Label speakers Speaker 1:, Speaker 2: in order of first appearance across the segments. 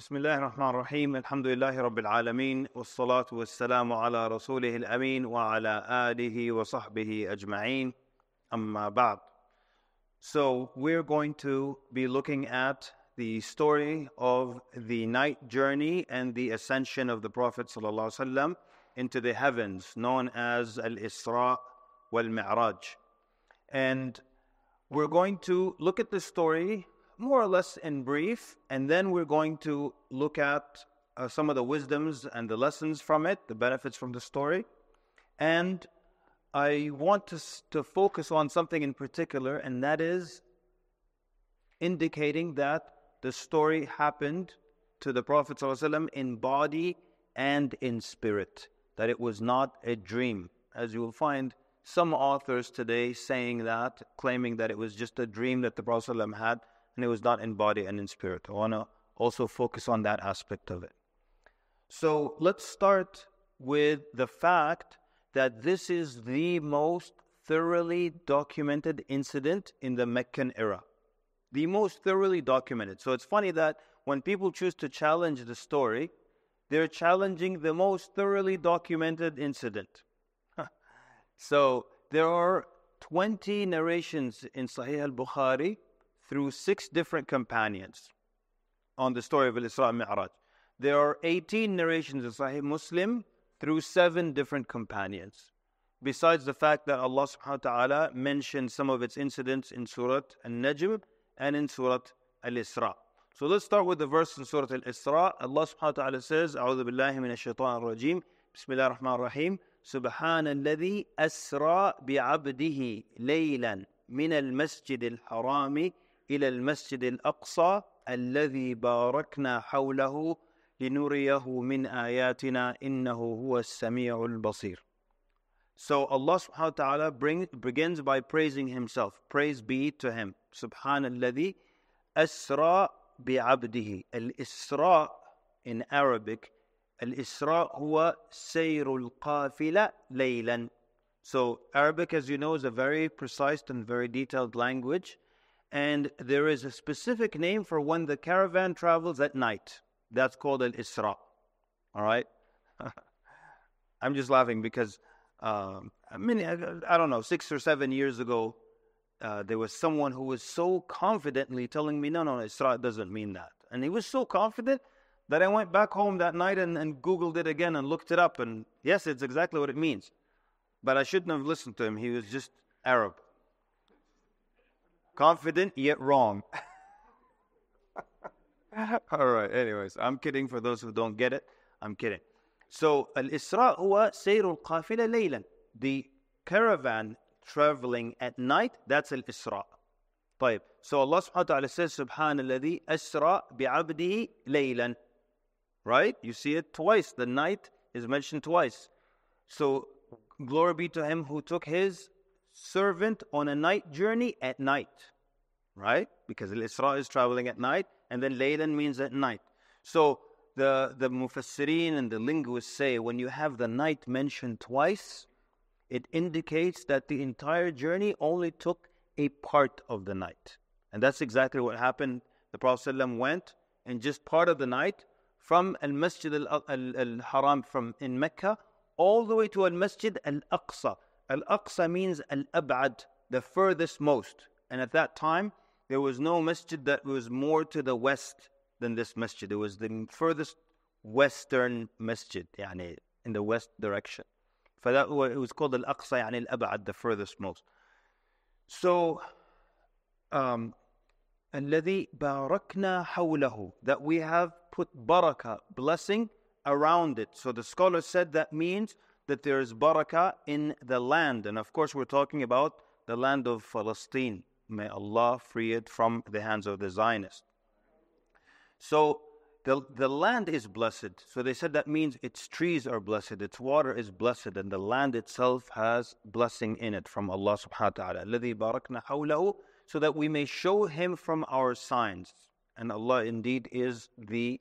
Speaker 1: بسم الله الرحمن الرحيم الحمد لله رب العالمين والصلاة والسلام على رسوله الأمين وعلى آله وصحبه أجمعين أما بعد So we're going to be looking at the story of the night journey and the ascension of the Prophet ﷺ into the heavens known as Al-Isra wal-Mi'raj. And we're going to look at the story more or less in brief, and then we're going to look at uh, some of the wisdoms and the lessons from it, the benefits from the story. And I want to, to focus on something in particular, and that is indicating that the story happened to the Prophet ﷺ in body and in spirit, that it was not a dream. As you will find some authors today saying that, claiming that it was just a dream that the Prophet ﷺ had and it was not in body and in spirit. I want to also focus on that aspect of it. So let's start with the fact that this is the most thoroughly documented incident in the Meccan era. The most thoroughly documented. So it's funny that when people choose to challenge the story, they're challenging the most thoroughly documented incident. so there are 20 narrations in Sahih al Bukhari through six different companions on the story of Al-Isra and Mi'raj. There are 18 narrations in Sahih Muslim through seven different companions. Besides the fact that Allah subhanahu wa ta'ala mentioned some of its incidents in Surah Al-Najm and in Surah Al-Isra. So let's start with the verse in Surah Al-Isra. Allah subhanahu wa ta'ala says, أعوذ بالله من الشيطان الرجيم بسم الله الرحمن الرحيم سبحان الذي أسرى بعبده ليلا من المسجد الحرام إلى المسجد الأقصى الذي باركنا حوله لنريه من آياتنا إنه هو السميع البصير. So Allah subhanahu wa ta'ala bring, begins by praising Himself. Praise be to Him. سبحان الذي أسرى بعبده. الإسراء in Arabic الإسراء هو سير القافلة ليلا. So Arabic as you know is a very precise and very detailed language and there is a specific name for when the caravan travels at night. That's called al Isra. All right? I'm just laughing because um, I I, don't know, six or seven years ago, uh, there was someone who was so confidently telling me, no, no, Isra doesn't mean that. And he was so confident that I went back home that night and, and Googled it again and looked it up. And yes, it's exactly what it means. But I shouldn't have listened to him. He was just Arab Confident yet wrong. All right, anyways, I'm kidding for those who don't get it. I'm kidding. So, al-Isra huwa sayrul qafila laylan. The caravan traveling at night, that's al-Isra. طيب. So Allah subhanahu wa ta'ala says, سبحان الذي أسرى بعبده ليلا. Right? You see it twice. The night is mentioned twice. So, glory be to him who took his servant on a night journey at night, right? Because Al-Isra is traveling at night, and then Laylan means at night. So the, the Mufassirin and the linguists say when you have the night mentioned twice, it indicates that the entire journey only took a part of the night. And that's exactly what happened. The Prophet ﷺ went in just part of the night from Al Masjid al Haram from in Mecca all the way to Al Masjid al Aqsa, Al Aqsa means Al Ab'ad, the furthest most. And at that time, there was no masjid that was more to the west than this masjid. It was the furthest western masjid, يعني, in the west direction. فthat it was called Al Aqsa, يعني Al Ab'ad, the furthest most. So, um, الذي باركنا حوله that we have put barakah, blessing around it. So the scholar said that means that there is barakah in the land. And of course, we're talking about the land of Palestine. May Allah free it from the hands of the Zionists. So the, the land is blessed. So they said that means its trees are blessed, its water is blessed, and the land itself has blessing in it from Allah subhanahu wa ta'ala. الَّذِي بَارَكْنَا حَوْلَهُ So that we may show Him from our signs. And Allah indeed is the,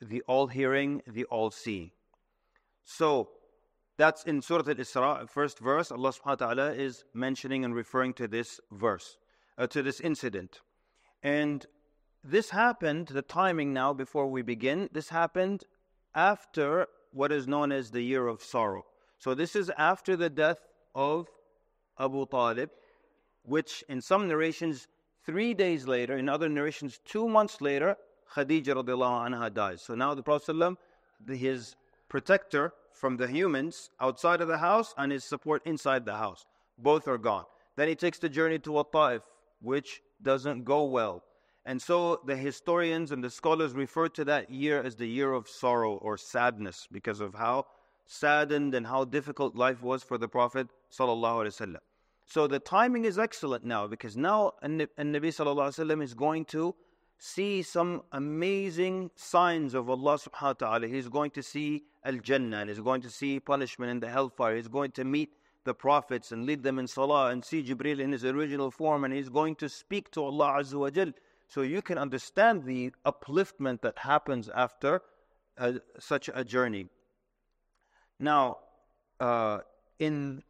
Speaker 1: the all-hearing, the all-seeing. So that's in Surah Al-Isra, first verse. Allah subhanahu wa ta'ala is mentioning and referring to this verse, uh, to this incident. And this happened, the timing now before we begin, this happened after what is known as the year of sorrow. So this is after the death of Abu Talib, which in some narrations, three days later, in other narrations, two months later, Khadija radiallahu anha dies. So now the Prophet his protector from the humans outside of the house and his support inside the house. Both are gone. Then he takes the journey to At-Ta'if, which doesn't go well. And so the historians and the scholars refer to that year as the year of sorrow or sadness because of how saddened and how difficult life was for the Prophet So the timing is excellent now because now Nabi sallallahu is going to see some amazing signs of Allah subhanahu wa ta'ala. He's going to see Al-Jannah and he's going to see punishment in the hellfire. He's going to meet the prophets and lead them in salah and see Jibril in his original form and he's going to speak to Allah Azza wa Jal. So you can understand the upliftment that happens after uh, such a journey. Now, uh, in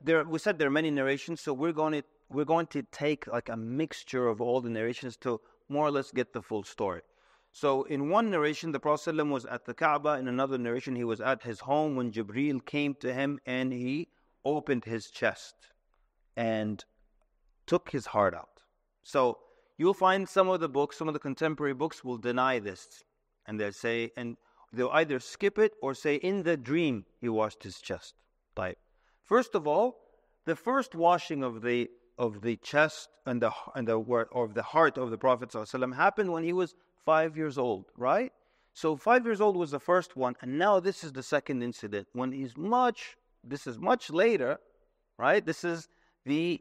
Speaker 1: there, we said there are many narrations, so we're going to we're going to take like a mixture of all the narrations to more or less get the full story. So in one narration, the Prophet was at the Kaaba. In another narration, he was at his home when Jibril came to him and he opened his chest and took his heart out. So you'll find some of the books, some of the contemporary books will deny this. And they'll say, and they'll either skip it or say, in the dream, he washed his chest. Type. First of all, the first washing of the of the chest and the and the word of the heart of the Prophet ﷺ happened when he was five years old, right? So five years old was the first one, and now this is the second incident when he's much. This is much later, right? This is the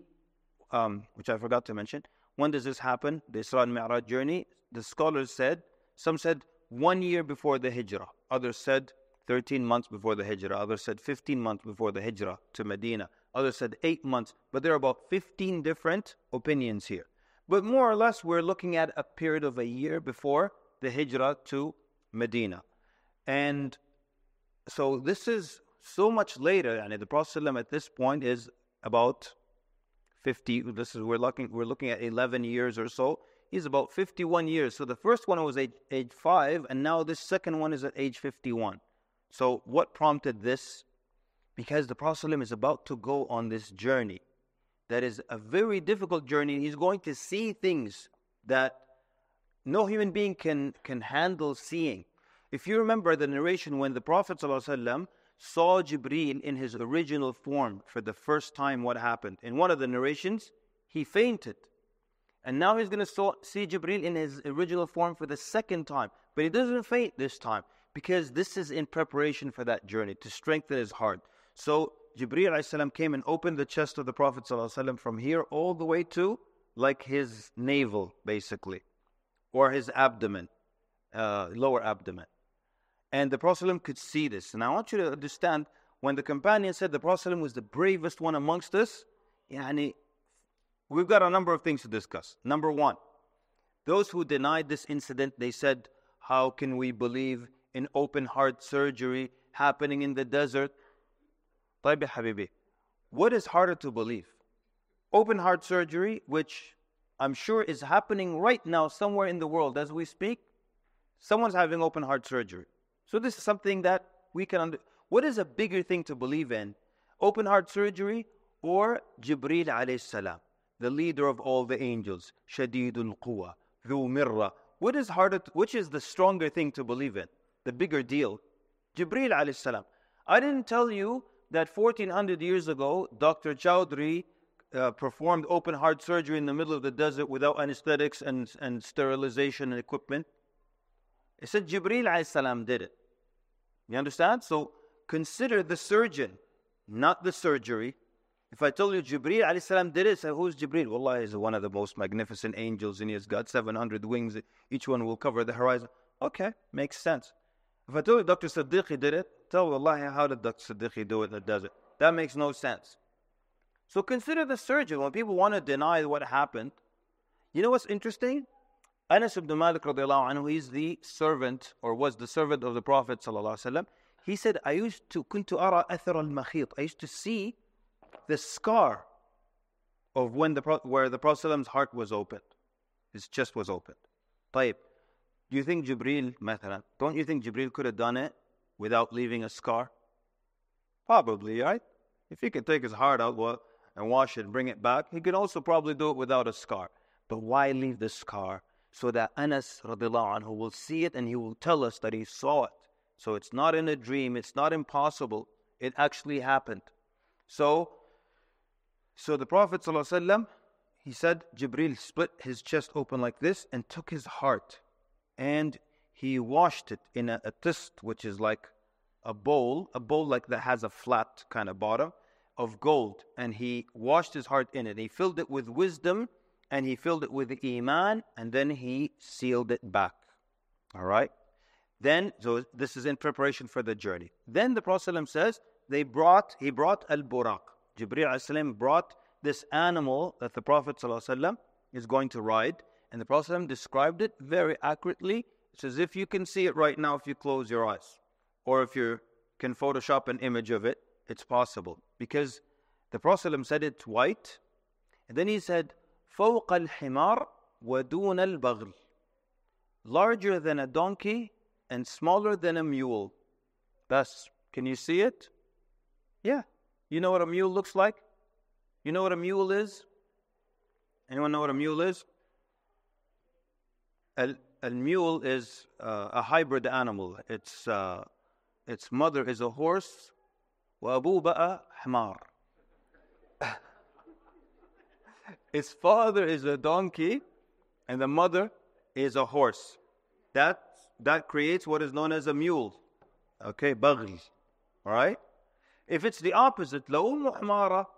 Speaker 1: um, which I forgot to mention. When does this happen? The Isra and Mi'raj journey. The scholars said some said one year before the Hijrah. Others said 13 months before the Hijrah. Others said 15 months before the Hijrah to Medina. Others said eight months. But there are about 15 different opinions here. But more or less, we're looking at a period of a year before the Hijrah to Medina. And so this is so much later. And the Prophet at this point is about 50. This is we're looking we're looking at 11 years or so. He's about 51 years. So the first one was age, age five, and now this second one is at age 51. So what prompted this? Because the Prophet is about to go on this journey that is a very difficult journey. He's going to see things that no human being can, can handle seeing. If you remember the narration when the Prophet ﷺ saw Jibreel in his original form for the first time, what happened? In one of the narrations, he fainted. And now he's going to see Jibreel in his original form for the second time. But he doesn't faint this time because this is in preparation for that journey to strengthen his heart. So Jibreel came and opened the chest of the Prophet from here all the way to like his navel, basically, or his abdomen, uh, lower abdomen. And the Prophet could see this. And I want you to understand when the companion said the Prophet was the bravest one amongst us, yani, we've got a number of things to discuss. Number one, those who denied this incident, they said, How can we believe in open heart surgery happening in the desert? طيب Habibi, what is harder to believe? Open heart surgery, which I'm sure is happening right now somewhere in the world as we speak. Someone's having open heart surgery. So this is something that we can under. What is a bigger thing to believe in? Open heart surgery or Jibril alayhi salam, the leader of all the angels, Shadidul Quwa, Dhu Mirra. What is harder? To, which is the stronger thing to believe in? The bigger deal? Jibril alayhi salam. I didn't tell you that 1400 years ago, Dr. Chowdhury uh, performed open heart surgery in the middle of the desert without anesthetics and, and sterilization and equipment? It said Jibreel salam did it. You understand? So consider the surgeon, not the surgery. If I told you Jibreel salam did it, say, who's Jibreel? Wallah, he's one of the most magnificent angels and he has got 700 wings. Each one will cover the horizon. Okay, makes sense. If I told you Dr. Siddiqui did it, tell Allah how did Dr. Siddiqui do it in the desert? That makes no sense. So consider the surgeon. When people want to deny what happened, you know what's interesting? Anas ibn Malik radiallahu anhu, he's the servant or was the servant of the Prophet sallallahu He said, I used to, kuntu ara athar al I used to see the scar of when the, where the Prophet's heart was opened. His chest was open. طيب. Do you think Jibril, مثلا, don't you think Jibril could have done it Without leaving a scar? Probably, right? If he could take his heart out well, and wash it and bring it back, he could also probably do it without a scar. But why leave the scar? So that Anas anhu will see it and he will tell us that he saw it. So it's not in a dream, it's not impossible. It actually happened. So, so the Prophet ﷺ, he said, Jibril split his chest open like this and took his heart and he washed it in a, a tist, which is like a bowl, a bowl like that has a flat kind of bottom of gold, and he washed his heart in it. He filled it with wisdom and he filled it with iman, and then he sealed it back. All right? Then, so this is in preparation for the journey. Then the Prophet says, they brought, he brought al buraq. Jibreel brought this animal that the Prophet is going to ride, and the Prophet described it very accurately. It's as if you can see it right now if you close your eyes, or if you can Photoshop an image of it, it's possible. Because the Prophet said it's white, and then he said, فوق الحمار ودون البغل larger than a donkey and smaller than a mule. Thus, can you see it? Yeah. You know what a mule looks like? You know what a mule is? Anyone know what a mule is? A, a mule is uh, a hybrid animal. Its, uh, its mother is a horse. وأبوه بقى حمار. His father is a donkey and the mother is a horse. That, that creates what is known as a mule. Okay, baghl. All right? If it's the opposite, لأم حمارة.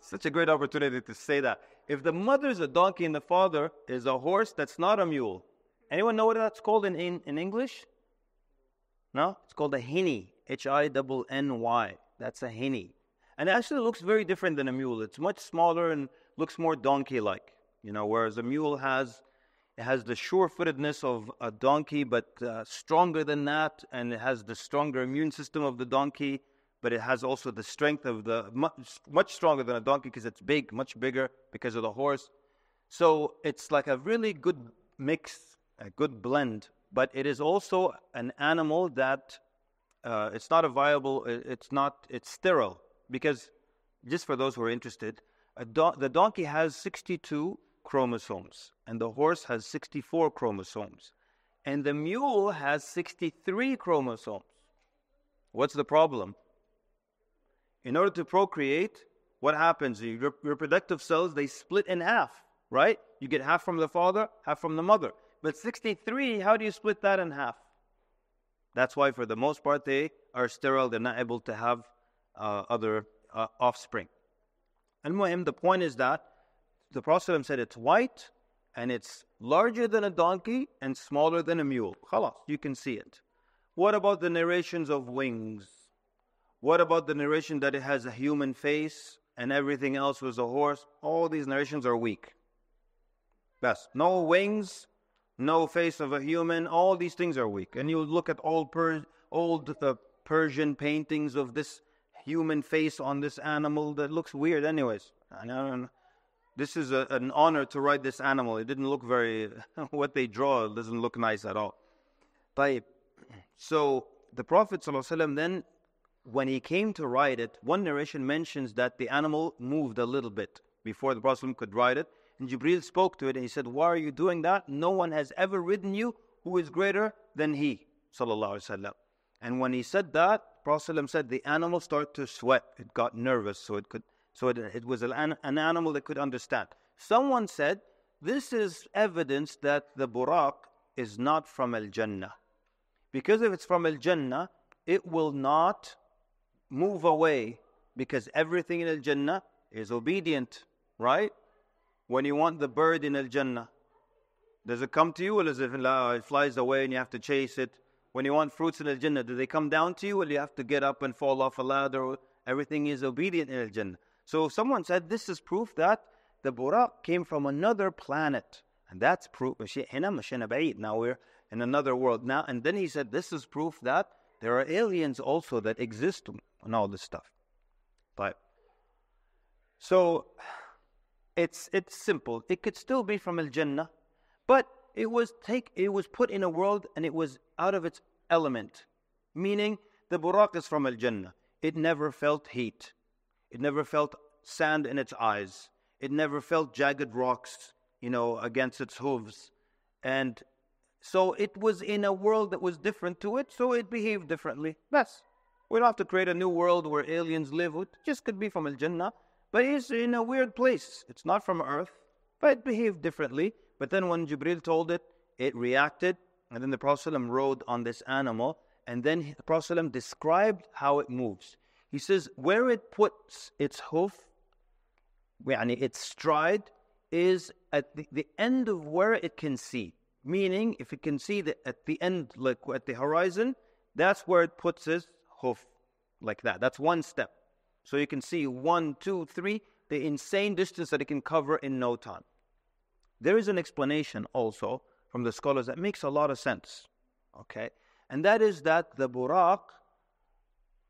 Speaker 1: Such a great opportunity to say that. If the mother is a donkey and the father is a horse, that's not a mule. Anyone know what that's called in, in, in English? No? It's called a hinny. H I N N Y. That's a hinny. And it actually looks very different than a mule. It's much smaller and looks more donkey-like, you know, whereas a mule has it has the sure-footedness of a donkey, but uh, stronger than that, and it has the stronger immune system of the donkey, but it has also the strength of the much, much stronger than a donkey because it's big, much bigger because of the horse. So it's like a really good mix, a good blend, but it is also an animal that uh, it's not a viable, it's not, it's sterile because just for those who are interested, do- the donkey has 62 chromosomes and the horse has 64 chromosomes and the mule has 63 chromosomes. What's the problem? In order to procreate, what happens? Your reproductive cells, they split in half, right? You get half from the father, half from the mother. But 63, how do you split that in half? That's why, for the most part, they are sterile. They're not able to have uh, other uh, offspring. And muhim, the point is that the Prophet said it's white and it's larger than a donkey and smaller than a mule. Khalas, you can see it. What about the narrations of wings? What about the narration that it has a human face and everything else was a horse? All these narrations are weak. Yes, no wings, no face of a human. All these things are weak. And you look at old, per- old uh, Persian paintings of this human face on this animal that looks weird, anyways. This is a, an honor to write this animal. It didn't look very, what they draw doesn't look nice at all. طيب. So the Prophet ﷺ then, when he came to ride it, one narration mentions that the animal moved a little bit before the Prophet could ride it. And Jibril spoke to it and he said, Why are you doing that? No one has ever ridden you who is greater than he. And when he said that, Prophet said the animal started to sweat. It got nervous, so it could. So it, it was an, an animal that could understand. Someone said this is evidence that the buraq is not from al Jannah, because if it's from al Jannah, it will not move away because everything in al Jannah is obedient, right? When you want the bird in al Jannah, does it come to you or does it, uh, it flies away and you have to chase it? When you want fruits in Al Jannah, do they come down to you or do you have to get up and fall off a ladder? Everything is obedient in Al Jannah. So someone said this is proof that the Buraq came from another planet. And that's proof. Now we're in another world. Now and then he said this is proof that there are aliens also that exist and all this stuff. But so it's it's simple. It could still be from Al Jannah, but it was take it was put in a world and it was out of its element. Meaning the buraq is from Al Jannah. It never felt heat. It never felt sand in its eyes. It never felt jagged rocks, you know, against its hooves. And so it was in a world that was different to it, so it behaved differently. That's we don't have to create a new world where aliens live. It just could be from Al Jannah. But it's in a weird place. It's not from Earth, but it behaved differently. But then when Jibril told it, it reacted. And then the Prophet rode on this animal. And then the Prophet described how it moves. He says, where it puts its hoof, its stride, is at the, the end of where it can see. Meaning, if it can see that at the end, like at the horizon, that's where it puts its like that. That's one step. So you can see one, two, three, the insane distance that it can cover in no time. There is an explanation also from the scholars that makes a lot of sense. Okay? And that is that the buraq,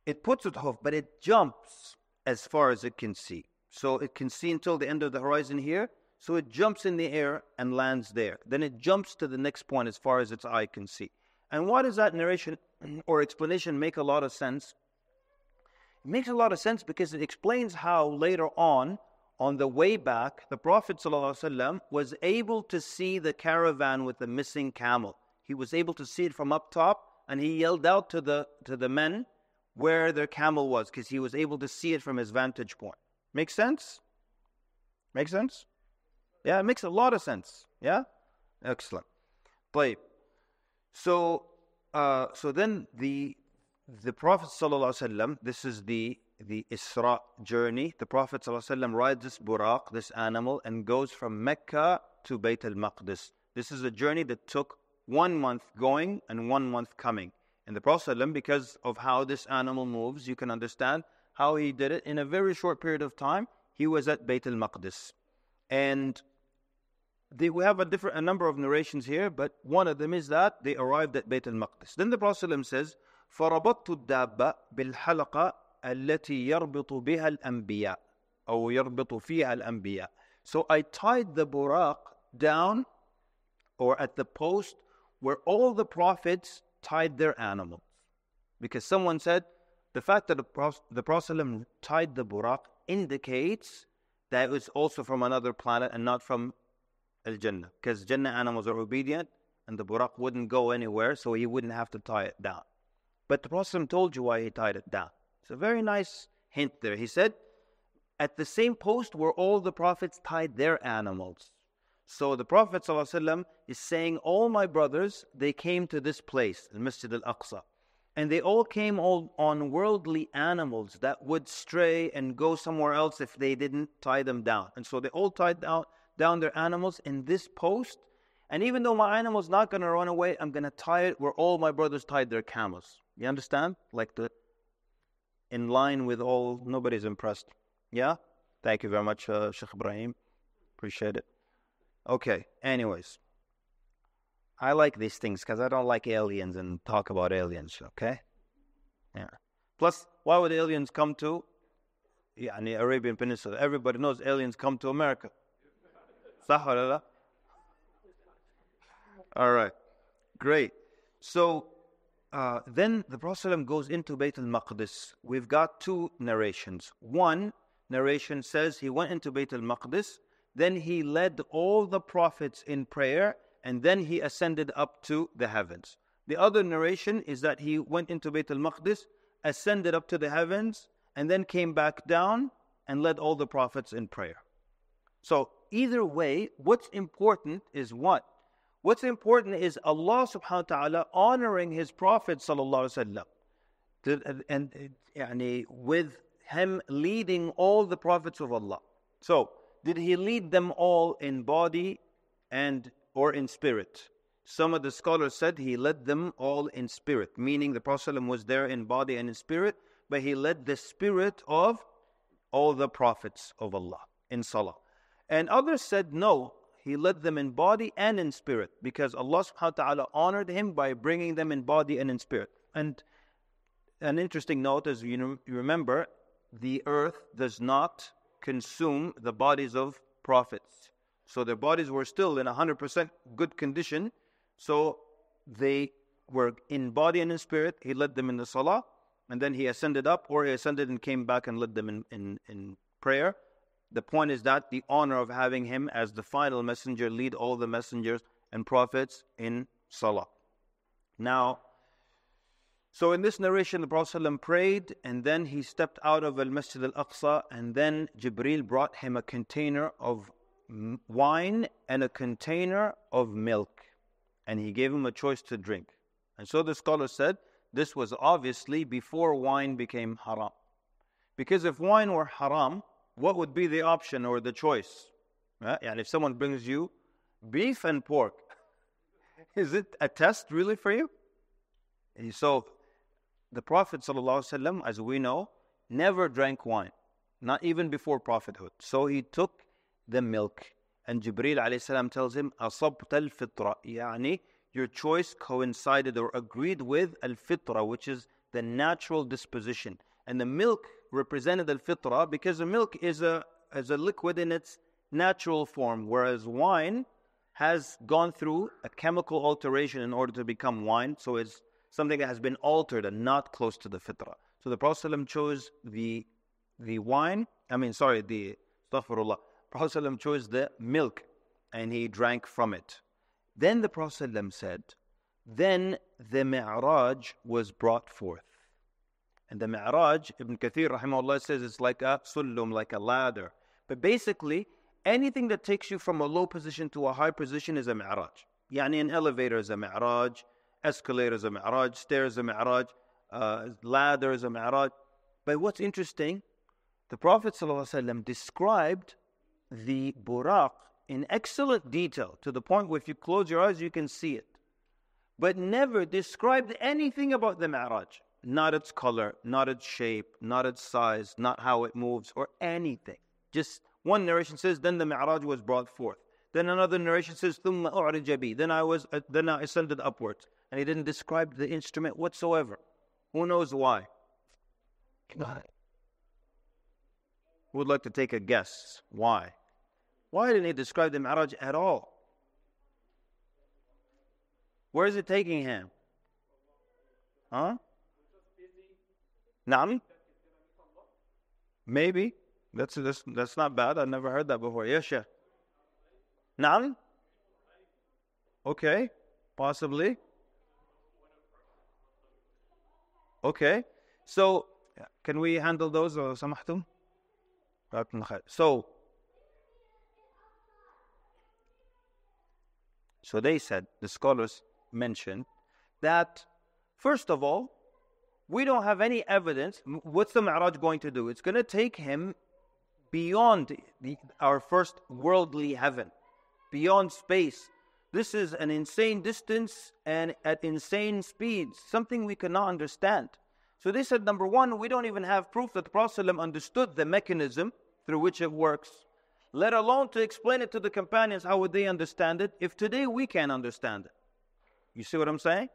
Speaker 1: it puts its hoof, but it jumps as far as it can see. So it can see until the end of the horizon here. So it jumps in the air and lands there. Then it jumps to the next point as far as its eye can see. And why does that narration or explanation make a lot of sense? It makes a lot of sense because it explains how later on, on the way back, the Prophet ﷺ was able to see the caravan with the missing camel. He was able to see it from up top, and he yelled out to the to the men where their camel was because he was able to see it from his vantage point. Makes sense? Makes sense? Yeah, it makes a lot of sense. Yeah? Excellent. طيب. So uh, so then the the Prophet ﷺ, this is the the Isra journey. The Prophet ﷺ rides this buraq, this animal, and goes from Mecca to Bayt al-Maqdis. This is a journey that took one month going and one month coming. And the Prophet ﷺ, because of how this animal moves, you can understand how he did it. In a very short period of time, he was at Bayt al-Maqdis. And they, we have a different a number of narrations here, but one of them is that they arrived at Bayt al-Maqdis. Then the Prophet ﷺ says, فربطت الدابة بالحلقة التي يربط بها الأنبياء أو يربط فيها الأنبياء. So I tied the buraq down or at the post where all the prophets tied their animals. Because someone said the fact that the Prophet, the Prophet tied the buraq indicates that it was also from another planet and not from Al Jannah. Because Jannah animals are obedient and the buraq wouldn't go anywhere, so he wouldn't have to tie it down. But the Prophet told you why he tied it down. It's a very nice hint there. He said, at the same post where all the prophets tied their animals. So the Prophet ﷺ is saying, All my brothers, they came to this place, Masjid al Aqsa. And they all came all on worldly animals that would stray and go somewhere else if they didn't tie them down. And so they all tied down, down their animals in this post. And even though my animal's not going to run away, I'm going to tie it where all my brothers tied their camels. You understand? Like the in line with all, nobody's impressed. Yeah? Thank you very much, uh, Sheikh Ibrahim. Appreciate it. Okay, anyways. I like these things because I don't like aliens and talk about aliens, okay? Yeah. Plus, why would aliens come to yeah, the Arabian Peninsula? Everybody knows aliens come to America. All right, great. So uh, then the Prophet goes into Bayt al Maqdis. We've got two narrations. One narration says he went into Bayt al Maqdis, then he led all the prophets in prayer, and then he ascended up to the heavens. The other narration is that he went into Bayt al Maqdis, ascended up to the heavens, and then came back down and led all the prophets in prayer. So, either way, what's important is what? What's important is Allah subhanahu wa ta'ala honoring His Prophet sallallahu wasallam. And with him leading all the prophets of Allah. So, did he lead them all in body and or in spirit? Some of the scholars said he led them all in spirit, meaning the Prophet was there in body and in spirit, but he led the spirit of all the prophets of Allah in salah. And others said no, he led them in body and in spirit because Allah subhanahu wa ta'ala honored him by bringing them in body and in spirit. And an interesting note is you, know, you remember, the earth does not consume the bodies of prophets. So their bodies were still in 100% good condition. So they were in body and in spirit. He led them in the salah, and then he ascended up, or he ascended and came back and led them in, in, in prayer. The point is that the honor of having him as the final messenger lead all the messengers and prophets in salah. Now, so in this narration, the Prophet ﷺ prayed and then he stepped out of Al Masjid Al Aqsa and then Jibril brought him a container of wine and a container of milk and he gave him a choice to drink. And so the scholar said this was obviously before wine became haram. Because if wine were haram, what would be the option or the choice? Uh, and if someone brings you beef and pork, is it a test really for you? So the Prophet ﷺ, as we know, never drank wine, not even before prophethood. So he took the milk. And Jibril alayhi tells him, أصبت الفطرة يعني your choice coincided or agreed with al-fitra, which is the natural disposition. And the milk represented al-fitra because the milk is a, is a liquid in its natural form, whereas wine has gone through a chemical alteration in order to become wine. So it's something that has been altered and not close to the fitra. So the Prophet ﷺ chose the the wine, I mean, sorry, the astaghfirullah. Prophet ﷺ chose the milk and he drank from it. Then the Prophet ﷺ said, Then the Mi'raj was brought forth. And the Mi'raj, Ibn Kathir rahimahullah says it's like a sullum, like a ladder. But basically, anything that takes you from a low position to a high position is a Mi'raj. Yani an elevator is a Mi'raj, escalator is a mi'raj, stairs is a mi'raj, uh, ladder is a mi'raj. But what's interesting, the Prophet ﷺ described the buraq in excellent detail to the point where if you close your eyes, you can see it. But never described anything about the mi'raj Not its color, not its shape, not its size, not how it moves, or anything. Just one narration says, then the mi'raj was brought forth. Then another narration says, ثُمَّ أُعْرِجَ Then I was, uh, then I ascended upwards and he didn't describe the instrument whatsoever. Who knows why? Who would like to take a guess? Why? Why didn't he describe the Mi'raj at all? Where is it taking him? Huh? None? Maybe. That's, that's, that's not bad. I never heard that before. Yes, Sheikh. Na'am? Okay. Possibly. Okay. So, can we handle those, uh, samahtum? So, so they said, the scholars mentioned that, first of all, we don't have any evidence. What's the Mi'raj going to do? It's going to take him beyond the, our first worldly heaven, beyond space. This is an insane distance and at insane speeds, something we cannot understand. So they said, number one, we don't even have proof that the Prophet understood the mechanism through which it works, let alone to explain it to the companions. How would they understand it if today we can't understand it? You see what I'm saying?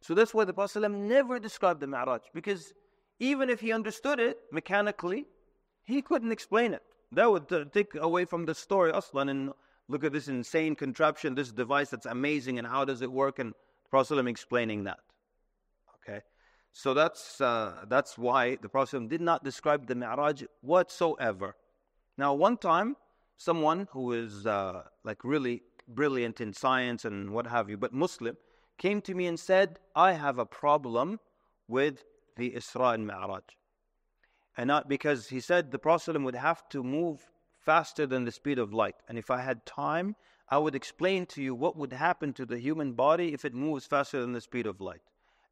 Speaker 1: So that's why the Prophet never described the Mi'raj because even if he understood it mechanically, he couldn't explain it. That would uh, take away from the story, aslan, and look at this insane contraption, this device that's amazing, and how does it work? And the Prophet explaining that. Okay, so that's uh, that's why the Prophet did not describe the Mi'raj whatsoever. Now, one time, someone who is uh, like really brilliant in science and what have you, but Muslim, came to me and said, "I have a problem with the Isra and Mi'raj." And not because he said the Prophet would have to move faster than the speed of light. And if I had time, I would explain to you what would happen to the human body if it moves faster than the speed of light.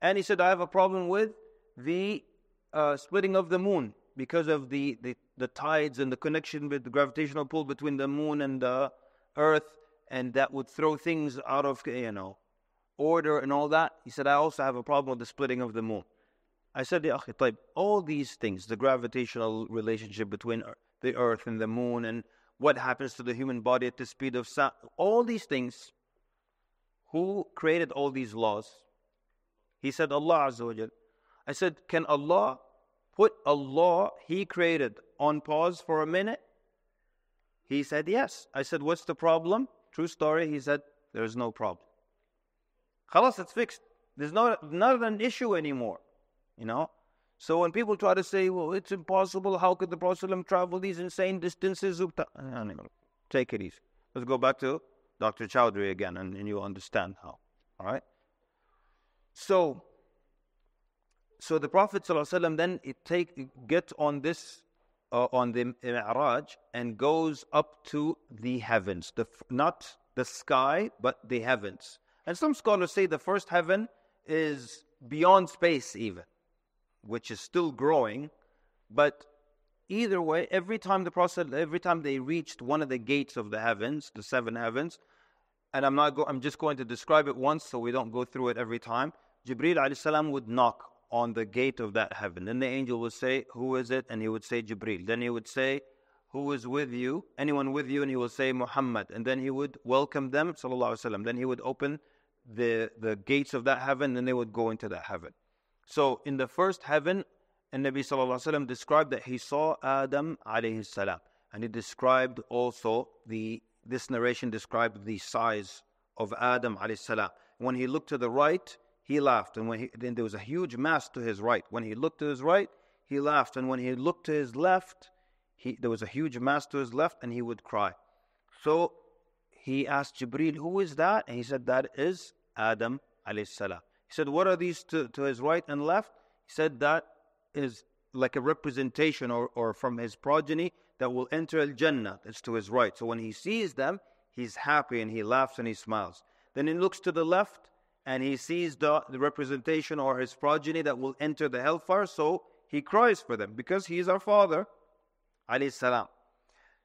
Speaker 1: And he said, I have a problem with the uh, splitting of the moon because of the, the, the tides and the connection with the gravitational pull between the moon and the earth, and that would throw things out of, you know, order and all that. He said, I also have a problem with the splitting of the moon. I said, Ya akhi, all these things, the gravitational relationship between the earth and the moon and what happens to the human body at the speed of sound. All these things. Who created all these laws? He said, Allah Azza I said, Can Allah put a law He created on pause for a minute? He said, Yes. I said, What's the problem? True story. He said, There's no problem. Khalas, it's fixed. There's not, not an issue anymore. You know? So when people try to say, well, it's impossible, how could the Prophet travel these insane distances? Take it easy. Let's go back to Dr. Chowdhury again and, and you understand how. All right? So, so the Prophet then it take gets on this uh, on the Mi'raj and goes up to the heavens, the not the sky but the heavens. And some scholars say the first heaven is beyond space even, which is still growing. But either way, every time the Prophet, every time they reached one of the gates of the heavens, the seven heavens, and I'm not go, I'm just going to describe it once so we don't go through it every time. Jibril alayhi salam would knock on the gate of that heaven. Then the angel would say, Who is it? And he would say, Jibril. Then he would say, Who is with you? Anyone with you? And he would say, Muhammad. And then he would welcome them, sallallahu alayhi wasallam. Then he would open the, the gates of that heaven, and they would go into that heaven. So in the first heaven, and Nabi sallallahu described that he saw Adam alayhi salam. And he described also the this narration described the size of Adam alayhi salam. When he looked to the right, he laughed. And when he, then there was a huge mass to his right. When he looked to his right, he laughed. And when he looked to his left, he, there was a huge mass to his left and he would cry. So he asked Jibril, Who is that? And he said, That is Adam alayhi. He said, What are these to, to his right and left? He said, That is like a representation or, or from his progeny that will enter Al Jannah. That's to his right. So when he sees them, he's happy and he laughs and he smiles. Then he looks to the left and he sees the, the representation or his progeny that will enter the hellfire, so he cries for them because he is our father. salam.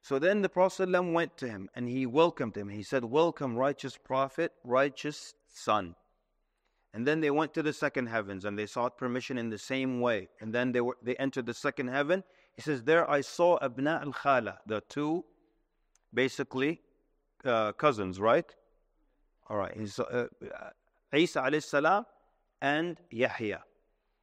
Speaker 1: So then the Prophet went to him and he welcomed him. He said, Welcome, righteous Prophet, righteous Son. And then they went to the second heavens and they sought permission in the same way. And then they were they entered the second heaven. He says, There I saw Abna al Khala, the two basically uh, cousins, right? All right. He's, uh, Isa salam and Yahya.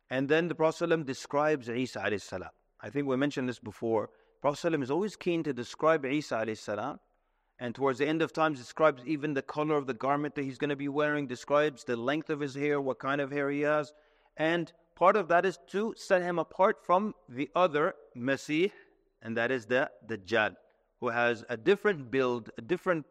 Speaker 1: And then the Prophet describes Isa alayhi salam. I think we mentioned this before. Prophet is always keen to describe Isa alayhi salam. And towards the end of times, describes even the color of the garment that he's going to be wearing, describes the length of his hair, what kind of hair he has. And part of that is to set him apart from the other Messiah, and that is the Dajjal, who has a different build, a different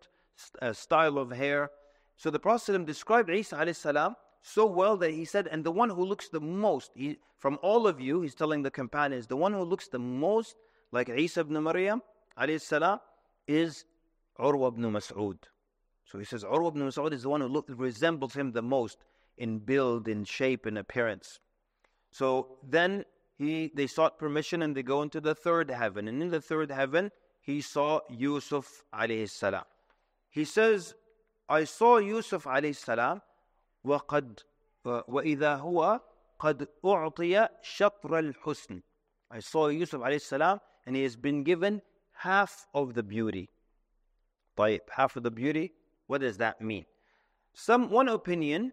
Speaker 1: uh, style of hair, so the Prophet described Isa salam so well that he said, and the one who looks the most, he, from all of you, he's telling the companions, the one who looks the most like Isa ibn Maryam salam is Urwa ibn Mas'ud. So he says Urwa ibn Mas'ud is the one who look, resembles him the most in build, in shape, in appearance. So then he they sought permission and they go into the third heaven. And in the third heaven, he saw Yusuf alayhi salam. He says I saw Yusuf alayhi salam وقد وإذا هو قد أعطي شطر الحسن I saw Yusuf alayhi salam and he has been given half of the beauty. طيب, half of the beauty, what does that mean? Some one opinion,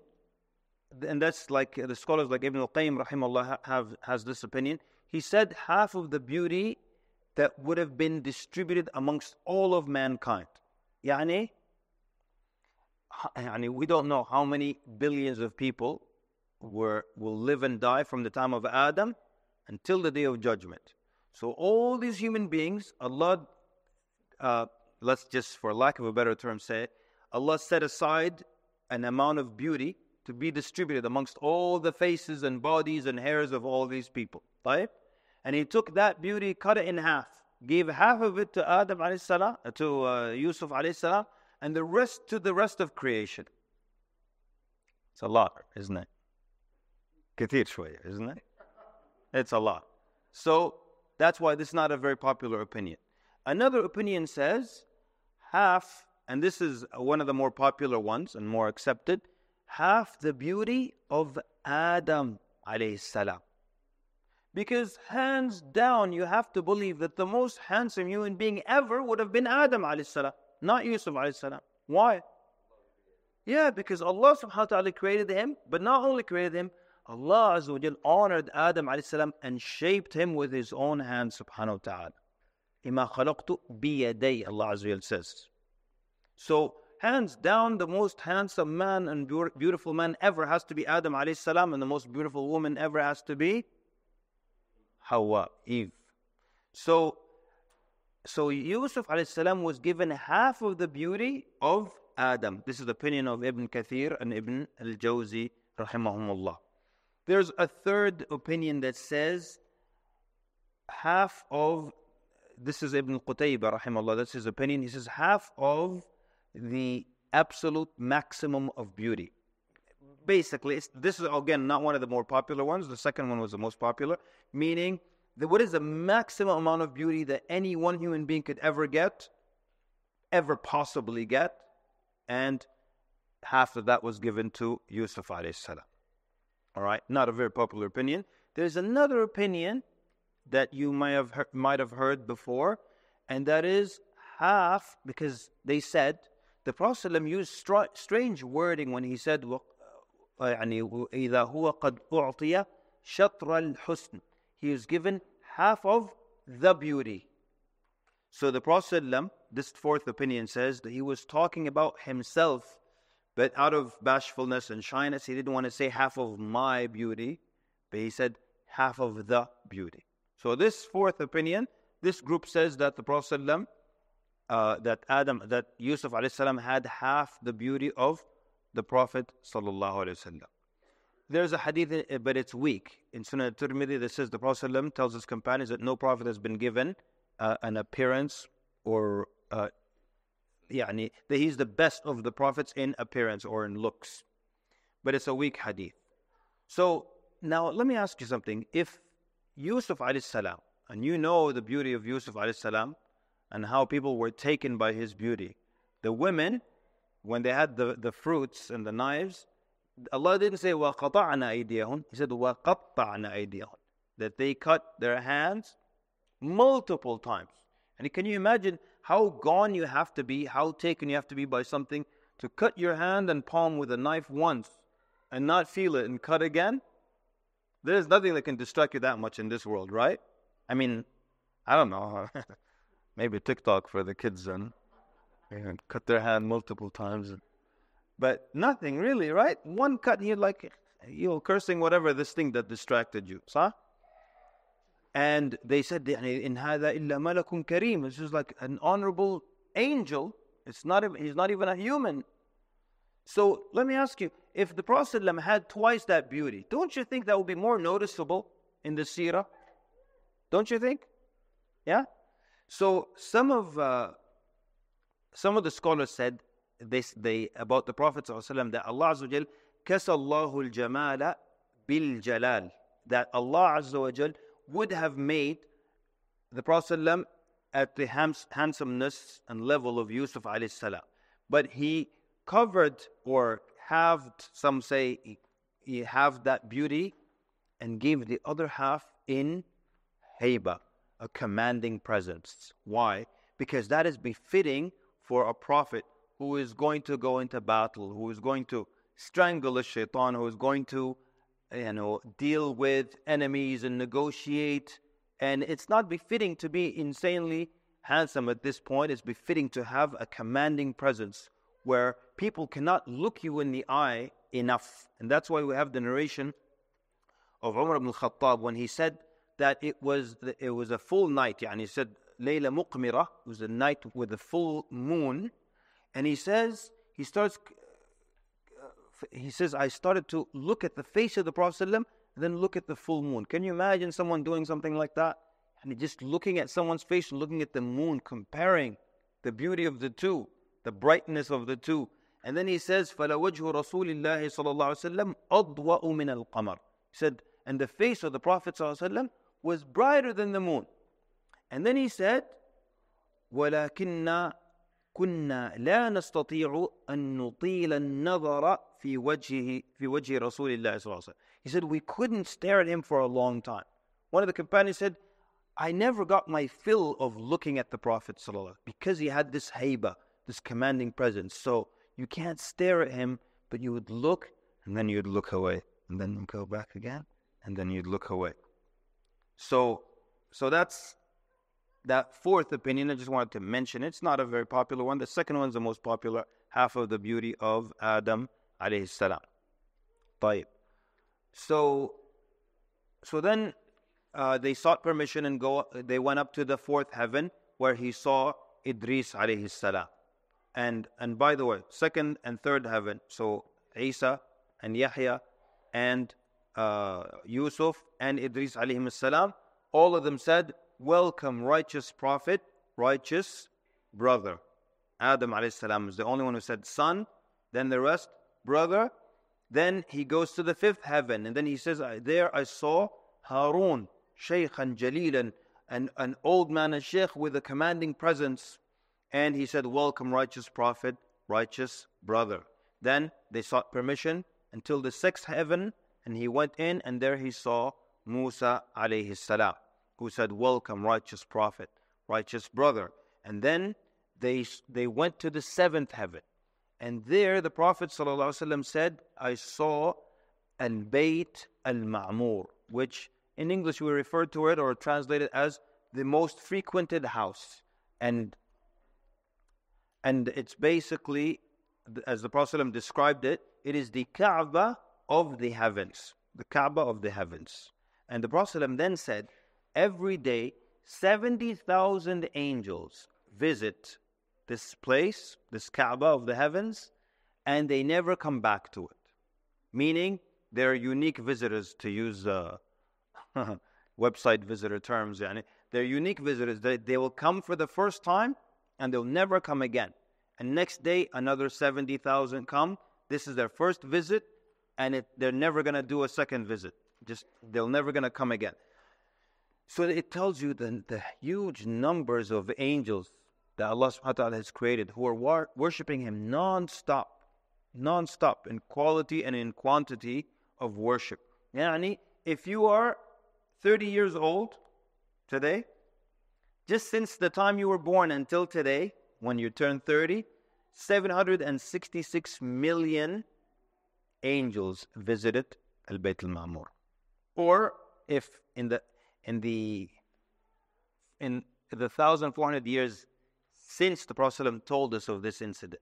Speaker 1: and that's like the scholars like Ibn al-Qayyim rahimahullah have has this opinion. He said half of the beauty that would have been distributed amongst all of mankind. يعني we don't know how many billions of people were, will live and die from the time of Adam until the day of judgment. So all these human beings, Allah, uh, let's just for lack of a better term say Allah set aside an amount of beauty to be distributed amongst all the faces and bodies and hairs of all these people. Right? And he took that beauty, cut it in half, gave half of it to Adam alayhi salam, uh, to uh, Yusuf alayhi salam, and the rest to the rest of creation. It's a lot, isn't it? Kathir isn't it? It's a lot. So that's why this is not a very popular opinion. Another opinion says half, and this is one of the more popular ones and more accepted, half the beauty of Adam alayhi salam. Because hands down, you have to believe that the most handsome human being ever would have been Adam alayhi salam not Yusuf alayhi salam. Why? Yeah, because Allah subhanahu wa ta'ala created him, but not only created him, Allah Azza wa honored Adam alayhi salam and shaped him with his own hand subhanahu wa ta'ala. إِمَا خَلَقْتُ بِيَدَيْ Allah Azza wa says. So, hands down, the most handsome man and beautiful man ever has to be Adam alayhi salam, and the most beautiful woman ever has to be Hawa, Eve. So, so Yusuf alayhi salam was given half of the beauty of Adam. This is the opinion of Ibn Kathir and Ibn al-Jawzi, rahimahumullah. There's a third opinion that says half of this is Ibn Qutayba, rahimahullah, that's his opinion. He says half of the absolute maximum of beauty. Basically, this is again not one of the more popular ones. The second one was the most popular, meaning that what is the maximum amount of beauty that any one human being could ever get, ever possibly get, and half of that was given to Yusuf alayhi salam. All right, not a very popular opinion. There's another opinion that you might have heard, might have heard before, and that is half because they said the Prophet ﷺ used str- strange wording when he said يعني إذا هو قد أعطي شطر الحسن he is given half of the beauty so the Prophet ﷺ, this fourth opinion says that he was talking about himself but out of bashfulness and shyness he didn't want to say half of my beauty but he said half of the beauty so this fourth opinion this group says that the Prophet ﷺ uh, that Adam, that Yusuf alayhi had half the beauty of the Prophet wasallam. There's a hadith, uh, but it's weak. In Sunan al-Tirmidhi, that says the Prophet tells his companions that no prophet has been given uh, an appearance or uh, يعني, that he's the best of the prophets in appearance or in looks. But it's a weak hadith. So now let me ask you something. If Yusuf alayhi salam, and you know the beauty of Yusuf alayhi salam, and how people were taken by his beauty. The women, when they had the, the fruits and the knives, Allah didn't say وَقَطَعْنَا أَيْدِيَهُنْ He said وَقَطَّعْنَا أَيْدِيَهُنْ That they cut their hands multiple times. And can you imagine how gone you have to be, how taken you have to be by something to cut your hand and palm with a knife once and not feel it and cut again? There's nothing that can distract you that much in this world, right? I mean, I don't know. maybe TikTok for the kids and, and cut their hand multiple times. But nothing really, right? One cut, and you're like, you know, cursing whatever this thing that distracted you. Sah? And they said, in hada illa malakun kareem. This is like an honorable angel. It's not, he's not even a human. So let me ask you, if the Prophet had twice that beauty, don't you think that would be more noticeable in the seerah? Don't you think? Yeah? So some of uh, some of the scholars said this they about the Prophet ﷺ, that Allah Azza kasallahu al-jamala bil jalal that Allah Azza would have made the Prophet ﷺ at the handsomeness and level of Yusuf alayhi. But he covered or halved, some say he, he halved that beauty and gave the other half in haiba, a commanding presence. Why? Because that is befitting for a prophet who is going to go into battle, who is going to strangle a shaitan, who is going to, you know, deal with enemies and negotiate. And it's not befitting to be insanely handsome at this point. It's befitting to have a commanding presence where people cannot look you in the eye enough. And that's why we have the narration of Umar ibn Khattab when he said that it was it was a full night. And he said Layla Muqmira was a night with a full moon, and he says he starts Uh, he says I started to look at the face of the Prophet ﷺ, then look at the full moon. Can you imagine someone doing something like that? And just looking at someone's face and looking at the moon, comparing the beauty of the two, the brightness of the two. And then he says, فَلَوَجْهُ رَسُولِ اللَّهِ صَلَى اللَّهُ عَلَيْهِ وسلم أَضْوَأُ مِنَ الْقَمَرِ He said, and the face of the Prophet ﷺ was brighter than the moon. And then he said, ولكننا كنا لا نستطيع أن نطيل النظر في وجهه في وجه رسول الله صلى الله عليه وسلم. He said we couldn't stare at him for a long time. One of the companions said, I never got my fill of looking at the Prophet ﷺ because he had this haiba, this commanding presence. So you can't stare at him, but you would look and then you'd look away and then go back again and then you'd look away. So, so that's that fourth opinion, I just wanted to mention it. It's not a very popular one. The second one is the most popular, half of the beauty of Adam alayhi salam. طيب. So, so then uh, they sought permission and go. They went up to the fourth heaven where he saw Idris alayhi salam. And and by the way, second and third heaven. So Isa and Yahya and uh, Yusuf and Idris alayhi salam. All of them said, "Welcome, righteous prophet, righteous brother." Adam salam is the only one who said son. Then the rest, brother. Then he goes to the fifth heaven, and then he says, "There I saw Harun, shaykhan jalilan, an, an old man, a sheikh with a commanding presence. And he said, Welcome, righteous prophet, righteous brother. Then they sought permission until the sixth heaven, and he went in, and there he saw Musa alayhi salam, who said, Welcome, righteous prophet, righteous brother. And then they, they went to the seventh heaven. And there the Prophet ﷺ said, I saw Al Bayt Al Ma'mur, which in English, we refer to it or translate it as the most frequented house. And, and it's basically, as the Prophet described it, it is the Kaaba of the heavens. The Kaaba of the heavens. And the Prophet then said, every day, 70,000 angels visit this place, this Kaaba of the heavens, and they never come back to it. Meaning, they're unique visitors, to use uh, website visitor terms. Yani. They're unique visitors. They, they will come for the first time and they'll never come again. And next day, another 70,000 come. This is their first visit and it, they're never going to do a second visit. Just they're never going to come again. So it tells you the, the huge numbers of angels that Allah subhanahu wa ta'ala has created who are war- worshipping Him non stop, non stop in quality and in quantity of worship. Yani, if you are 30 years old today, just since the time you were born until today, when you turn 30, 766 million angels visited Al Bayt al Ma'mur. Or if in the in the in the 1400 years since the Prophet told us of this incident,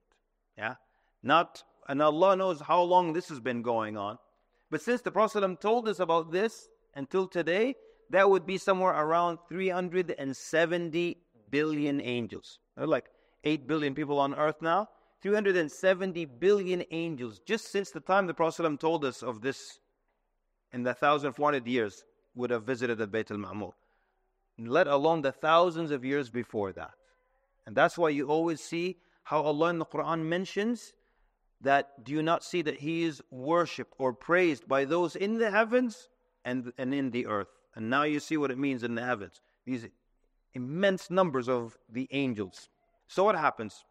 Speaker 1: yeah, not and Allah knows how long this has been going on, but since the Prophet told us about this, until today, that would be somewhere around 370 billion angels. There are like 8 billion people on earth now. 370 billion angels just since the time the Prophet told us of this in the 1400 years would have visited the Bayt al Ma'mur, let alone the thousands of years before that. And that's why you always see how Allah in the Quran mentions that do you not see that He is worshipped or praised by those in the heavens and, and in the earth. And now you see what it means in the heavens. These immense numbers of the angels. So what happens?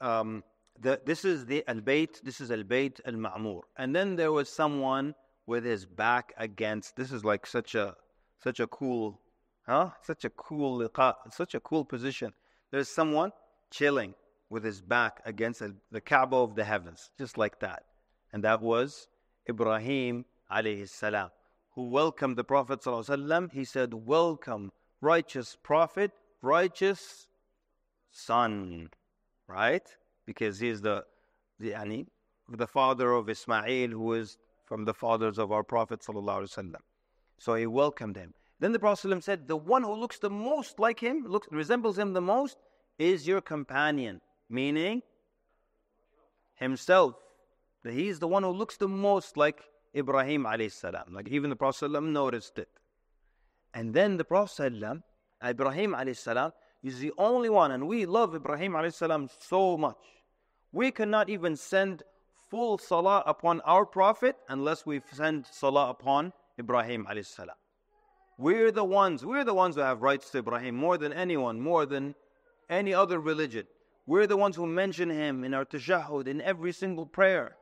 Speaker 1: Um, the, this is the Al Bayt, this is Al Bayt Al Ma'mur. And then there was someone with his back against, this is like such a, such a cool, huh? Such a cool, such a cool position. There's someone chilling with his back against the Kaaba of the heavens, just like that. And that was Ibrahim alayhi salam who welcomed the Prophet ﷺ, he said, Welcome, righteous Prophet, righteous son. Right? Because he is the, the, yani, the father of Ismail, who is from the fathers of our Prophet. ﷺ. So he welcomed him. Then the Prophet said, The one who looks the most like him, looks, resembles him the most, is your companion. Meaning, himself. He is the one who looks the most like Ibrahim alayhi. Like even the Prophet noticed it. And then the Prophet Ibrahim alayhi is the only one, and we love Ibrahim alayhi so much. We cannot even send full salah upon our Prophet unless we send salah upon Ibrahim alayhi salam. We're the ones, we're the ones who have rights to Ibrahim more than anyone, more than any other religion. We're the ones who mention him in our tashahhud, in every single prayer.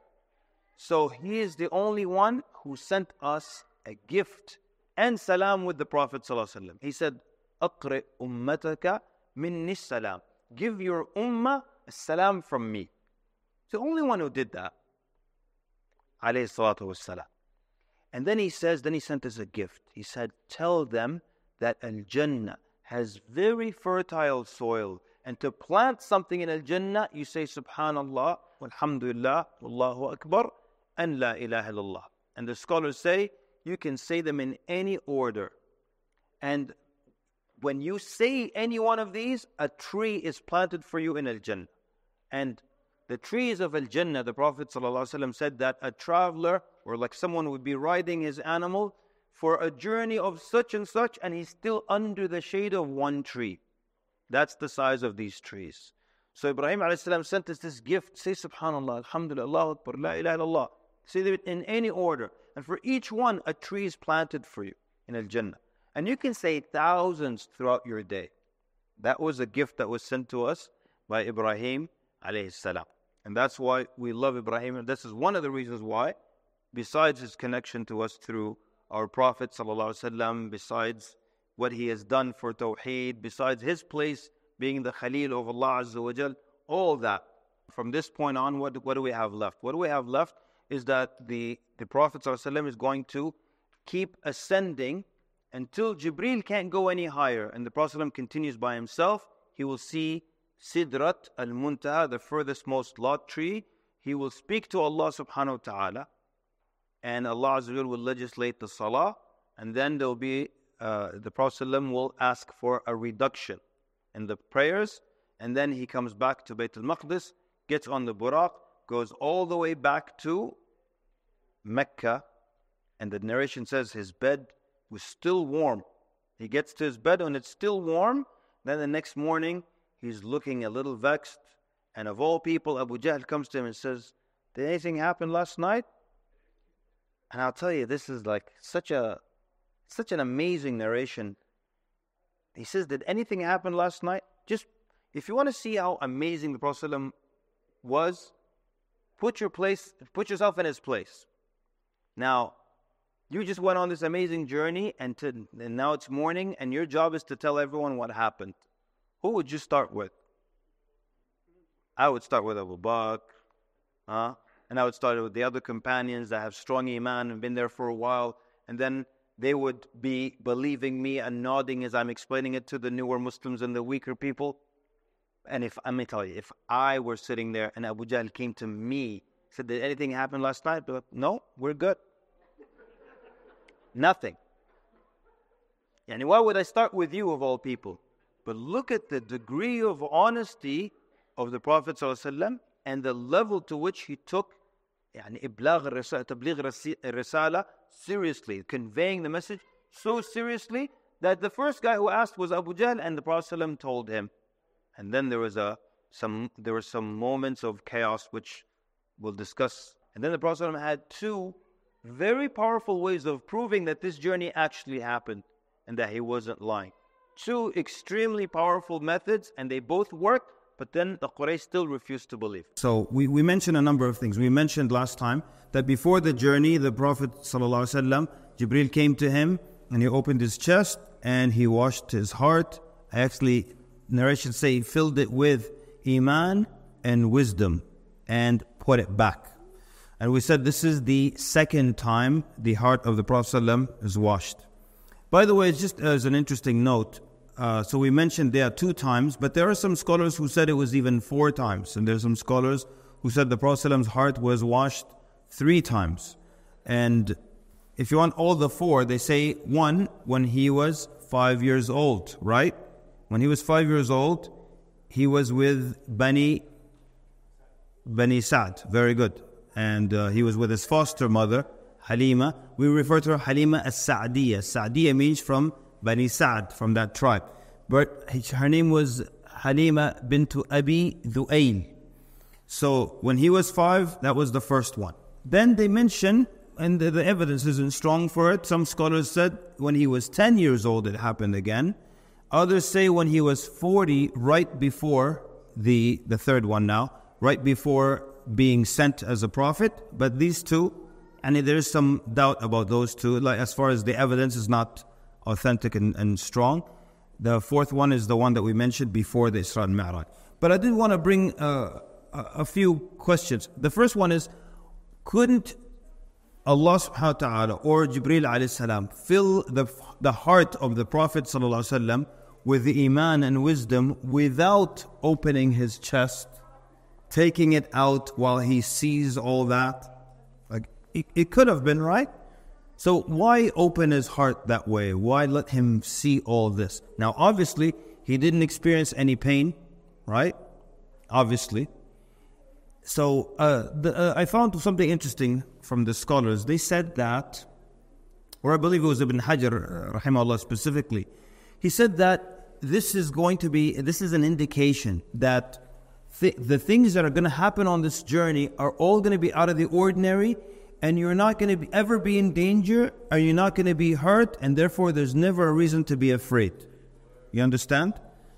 Speaker 1: So he is the only one who sent us a gift and salam with the Prophet ﷺ. He said, أقرئ أمتك مني السلام. Give your ummah a salam from me the only one who did that. And then he says, then he sent us a gift. He said, Tell them that Al Jannah has very fertile soil. And to plant something in Al Jannah, you say, Subhanallah, Alhamdulillah, Allahu Akbar, and La ilaha illallah. And the scholars say, you can say them in any order. And when you say any one of these, a tree is planted for you in Al Jannah. And the trees of Al Jannah, the Prophet ﷺ said that a traveler or like someone would be riding his animal for a journey of such and such, and he's still under the shade of one tree. That's the size of these trees. So Ibrahim ﷺ sent us this gift. Say Subhanallah, Alhamdulillah, Allah Akbar, La ilaha illallah. Say it in any order. And for each one, a tree is planted for you in Al Jannah. And you can say thousands throughout your day. That was a gift that was sent to us by Ibrahim alayhi salam. And that's why we love Ibrahim. And this is one of the reasons why, besides his connection to us through our Prophet وسلم, besides what he has done for Tawheed, besides his place being the Khalil of Allah Azza wa Jal, all that. From this point on, what, what do we have left? What do we have left is that the, the Prophet ﷺ is going to keep ascending until Jibril can't go any higher. And the Prophet ﷺ continues by himself. He will see Sidrat al Muntaha, the furthest most lot tree. He will speak to Allah subhanahu wa ta'ala. And Allah will legislate the salah. And then there will be, uh, the Prophet will ask for a reduction in the prayers. And then he comes back to Bayt al Maqdis, gets on the Buraq, goes all the way back to Mecca, and the narration says his bed was still warm. He gets to his bed and it's still warm. Then the next morning, he's looking a little vexed. And of all people, Abu Jahl comes to him and says, Did anything happen last night? And I'll tell you, this is like such a such an amazing narration. He says, Did anything happen last night? Just if you want to see how amazing the Prophet was, Put your place, put yourself in his place. Now, you just went on this amazing journey, and, to, and now it's morning, and your job is to tell everyone what happened. Who would you start with? I would start with Abu Bakr, huh? and I would start with the other companions that have strong iman and been there for a while, and then they would be believing me and nodding as I'm explaining it to the newer Muslims and the weaker people. And if let me tell you, if I were sitting there and Abu Jahl came to me, said, Did anything happen last night? No, we're good. Nothing. And why would I start with you of all people? But look at the degree of honesty of the Prophet ﷺ and the level to which he took يعني إبلاغ الرسالة seriously, conveying the message so seriously that the first guy who asked was Abu Jahl and the Prophet ﷺ told him, and then there was a some there were some moments of chaos which we'll discuss. And then the Prophet had two very powerful ways of proving that this journey actually happened and that he wasn't lying. Two extremely powerful methods, and they both worked, but then the Quraysh still refused to believe.
Speaker 2: So we, we mentioned a number of things. We mentioned last time that before the journey, the Prophet ﷺ, Jibril came to him and he opened his chest and he washed his heart. I actually narrations say he filled it with iman and wisdom and put it back. And we said this is the second time the heart of the Prophet ﷺ is washed. By the way, just as an interesting note, uh, so we mentioned there two times, but there are some scholars who said it was even four times. And there are some scholars who said the Prophet's heart was washed three times. And if you want all the four, they say one when he was five years old, right? When he was five years old, he was with Bani, Bani Sa'd. Very good. And uh, he was with his foster mother, Halima. We refer to her Halima as Sa'diyah. Sa'diyah means from Bani Sa'd, from that tribe. But her name was Halima bint Abi Dhu'ayb. So when he was five, that was the first one. Then they mention, and the, the evidence isn't strong for it, some scholars said when he was 10 years old, it happened again. Others say when he was 40, right before the, the third one now, right before being sent as a prophet. But these two, and there's some doubt about those two, like as far as the evidence is not authentic and, and strong. The fourth one is the one that we mentioned before the Isra and Mi'raj. But I did want to bring uh, a, few questions. The first one is, couldn't Allah subhanahu wa ta'ala or Jibril alayhi salam fill the, the heart of the Prophet sallallahu with the Iman and wisdom without opening his chest, taking it out while he sees all that. Like, it, it could have been, right? So, why open his heart that way? Why let him see all this? Now, obviously, he didn't experience any pain, right? Obviously. So, uh, the, uh, I found something interesting from the scholars. They said that, or I believe it was Ibn Hajar, rahimahullah specifically, he said that this is going to be, this is an indication that th- the things that are going to happen on this journey are all going to be out of the ordinary and you're not going to ever be in danger, or you're not going to be hurt, and therefore there's never a reason to be afraid. You understand?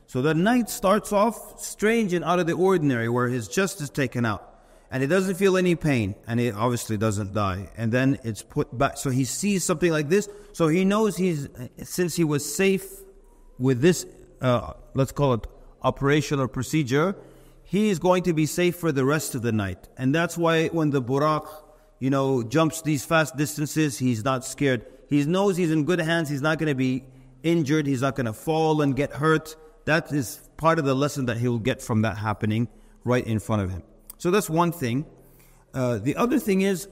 Speaker 2: So the night starts off strange and out of the ordinary, where his chest is taken out, and he doesn't feel any pain, and he obviously doesn't die. And then it's put back. So he sees something like this, so he knows he's since he was safe with this, uh, let's call it operation or procedure, he is going to be safe for the rest of the night. And that's why when the buraq you know, jumps these fast distances, he's not scared. He knows he's in good hands. He's not going to be injured. He's not going to fall and get hurt. That is part of the lesson that he will get from that happening right in front of him. So that's one thing. Uh, the other thing is,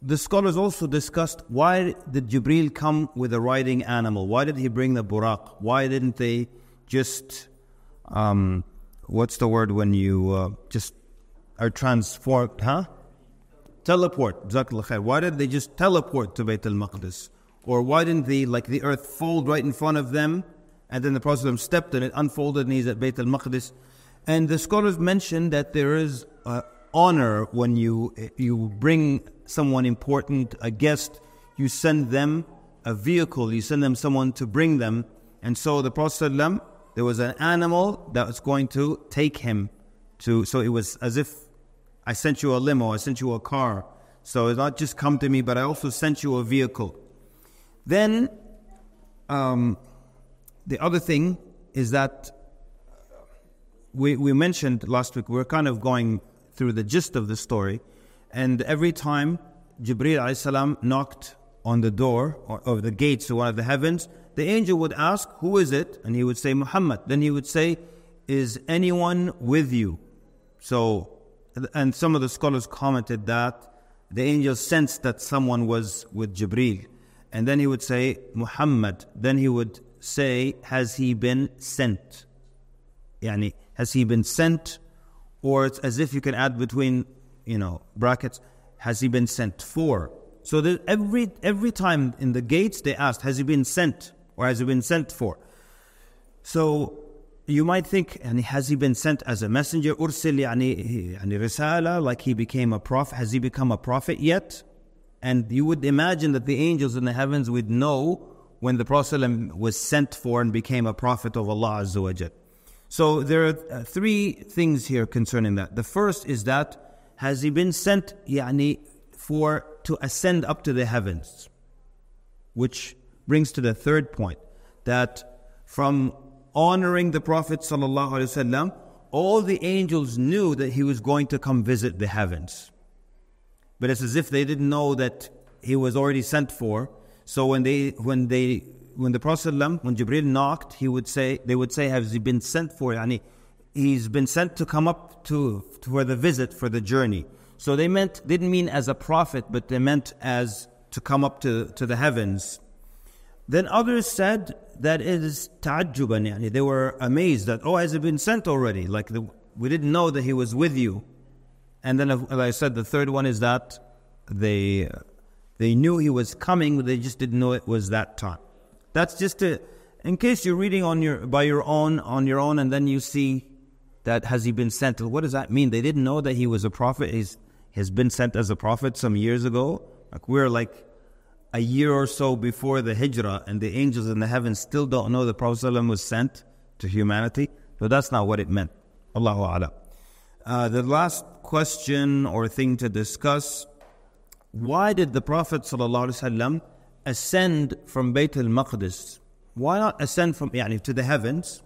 Speaker 2: the scholars also discussed why did Jibril come with a riding animal? Why did he bring the buraq? Why didn't they just, um, what's the word when you uh, just are transformed, huh? Teleport. Why didn't they just teleport to Bayt al Maqdis? Or why didn't they, like the earth, fold right in front of them? And then the Prophet stepped and it unfolded and he's at Bayt al Maqdis. And the scholars mention that there is uh, honor when you, you bring someone important, a guest, you send them a vehicle, you send them someone to bring them. And so the Prophet, there was an animal that was going to take him to, so it was as if I sent you a limo, I sent you a car. So it's not just come to me, but I also sent you a vehicle. Then, um, the other thing is that we, we mentioned last week, we are kind of going through the gist of the story. And every time Jibreel salam knocked on the door or, or the gates to one of the heavens, the angel would ask, Who is it? And he would say, Muhammad. Then he would say, Is anyone with you? So and some of the scholars commented that the angel sensed that someone was with Jibril. And then he would say, Muhammad. Then he would say, Has he been sent? Yani, has he been sent? Or it's as if you can add between, you know, brackets, has he been sent for? So every every time in the gates they asked, Has he been sent? Or has he been sent for? So you might think, and has he been sent as a messenger? Ursil yani, risala, like he became a prophet. Has he become a prophet yet? And you would imagine that the angels in the heavens would know when the Prophet was sent for and became a prophet of Allah Azza wa Jal. So there are uh, three things here concerning that. The first is that has he been sent yani, for to ascend up to the heavens? Which brings to the third point that from honoring the Prophet ﷺ, all the angels knew that he was going to come visit the heavens. But it's as if they didn't know that he was already sent for. So when they when they when the Prophet when Jibril knocked, he would say they would say, Has he been sent for? Yani, he's been sent to come up to, to for the visit, for the journey. So they meant didn't mean as a prophet, but they meant as to come up to, to the heavens. Then others said that is ta'ajjuban, yani they were amazed that, oh, has it been sent already? Like the, we didn't know that he was with you. And then, as I said, the third one is that they, they knew he was coming, but they just didn't know it was that time. That's just a, in case you're reading on your, by your own, on your own, and then you see that has he been sent? What does that mean? They didn't know that he was a prophet. He's, has been sent as a prophet some years ago. Like we're like a year or so before the hijrah and the angels in the heavens still don't know the Prophet ﷺ was sent to humanity. But that's not what it meant. Allahu A'lam. Uh, the last question or thing to discuss why did the Prophet ﷺ ascend from Bayt al Maqdis? Why not ascend from yani, to the heavens?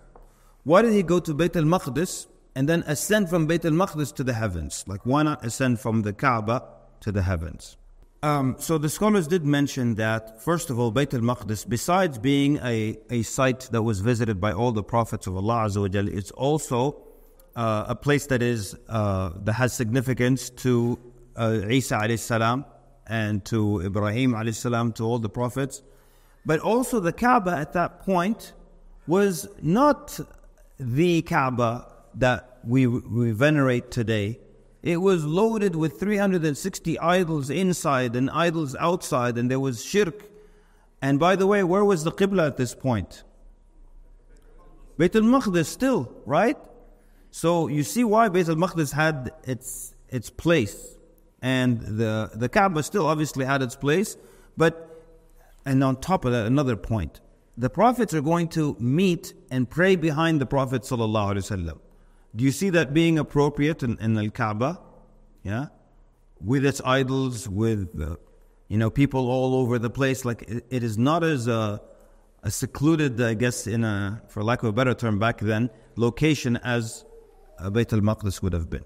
Speaker 2: Why did he go to Bayt al Maqdis and then ascend from Bayt al Maqdis to the heavens? Like, why not ascend from the Kaaba to the heavens? Um, so the scholars did mention that, first of all, Bayt al-Maqdis, besides being a, a site that was visited by all the prophets of Allah Azza it's also uh, a place that is uh, that has significance to uh, Isa alayhi salam and to Ibrahim alayhi salam, to all the prophets. But also the Kaaba at that point was not the Kaaba that we, we venerate today. It was loaded with 360 idols inside and idols outside, and there was shirk. And by the way, where was the Qibla at this point? Bayt al Maqdis still, right? So you see why Bayt al Maqdis had its, its place. And the, the Kaaba still obviously had its place. But, and on top of that, another point. The prophets are going to meet and pray behind the Prophet sallallahu alaihi wasallam. Do you see that being appropriate in, in Al Kaaba? Yeah? With its idols, with, uh, you know, people all over the place. Like, it, it is not as a, a secluded, I guess, in a, for lack of a better term back then, location as uh, Bayt al Maqdis would have been.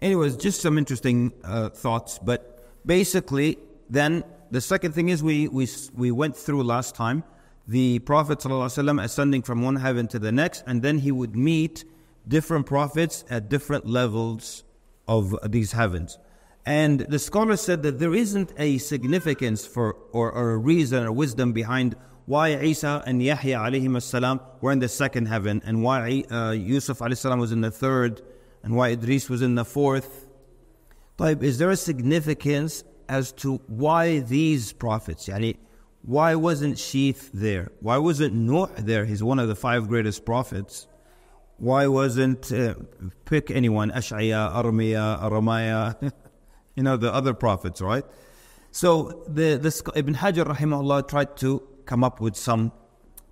Speaker 2: Anyways, just some interesting uh, thoughts. But basically, then the second thing is we, we, we went through last time the Prophet ﷺ ascending from one heaven to the next, and then he would meet different prophets at different levels of these heavens. And the scholar said that there isn't a significance for or, or a reason or wisdom behind why Isa and Yahya alayhim salam were in the second heaven and why uh, Yusuf salam was in the third and why Idris was in the fourth. But is there a significance as to why these prophets? Yani, why wasn't Sheeth there? Why wasn't Noah there? He's one of the five greatest prophets. Why wasn't, uh, pick anyone, Ash'aya, Armiya, Aramaya, you know, the other prophets, right? So the, the Ibn Hajar rahimahullah tried to come up with some,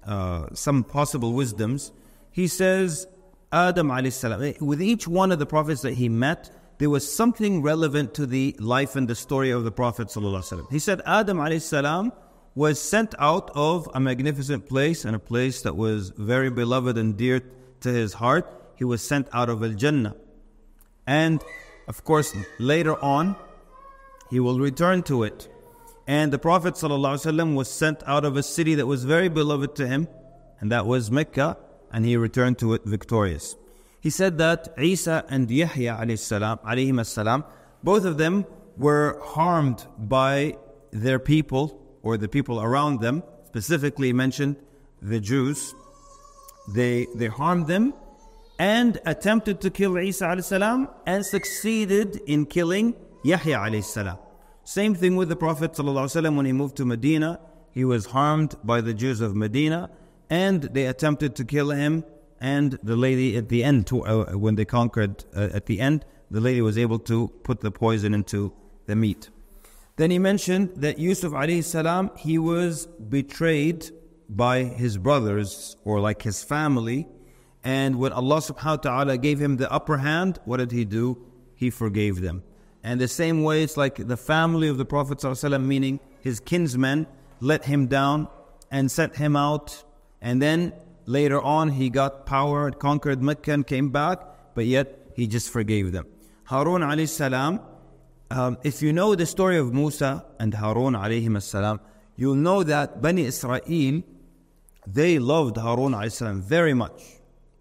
Speaker 2: uh, some possible wisdoms. He says, Adam alayhi salam, eh, with each one of the prophets that he met, there was something relevant to the life and the story of the Prophet sallallahu He said, Adam alayhi salam was sent out of a magnificent place and a place that was very beloved and dear to his heart, he was sent out of Al Jannah. And of course, later on, he will return to it. And the Prophet ﷺ was sent out of a city that was very beloved to him, and that was Mecca, and he returned to it victorious. He said that Isa and Yahya salam, both of them were harmed by their people or the people around them, specifically mentioned the Jews, they, they harmed them and attempted to kill Isa salam and succeeded in killing Yahya salam. Same thing with the Prophet ﷺ when he moved to Medina. He was harmed by the Jews of Medina and they attempted to kill him. And the lady at the end, to, uh, when they conquered uh, at the end, the lady was able to put the poison into the meat. Then he mentioned that Yusuf alayhi salam, he was betrayed by his brothers or like his family. And when Allah subhanahu wa ta'ala gave him the upper hand, what did he do? He forgave them. And the same way, it's like the family of the Prophet meaning his kinsmen, let him down and sent him out. And then later on, he got power, conquered Mecca, and came back, but yet he just forgave them. Harun alayhi salam, um, if you know the story of Musa and Harun alayhim salam, you'll know that Bani Israel, they loved Harun alayhi very much.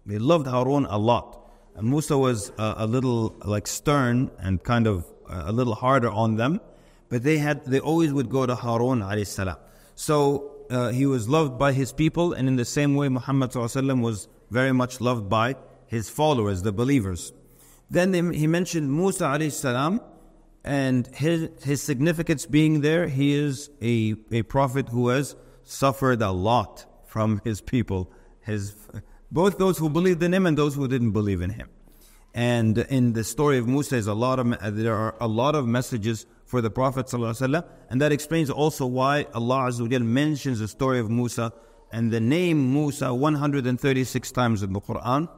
Speaker 2: They loved Harun a lot. And Musa was uh, a little like stern and kind of uh, a little harder on them, but they had they always would go to Harun alayhi. So uh, he was loved by his people, and in the same way, Muhammad was very much loved by his followers, the believers. Then he mentioned Musa alayhi and his, his significance being there, he is a, a prophet who has suffered a lot from his people, his, both those who believed in him and those who didn't believe in him. And in the story of Musa, is a lot of, uh, there are a lot of messages for the Prophet and that explains also why Allah mentions the story of Musa and the name Musa 136 times in the Quran.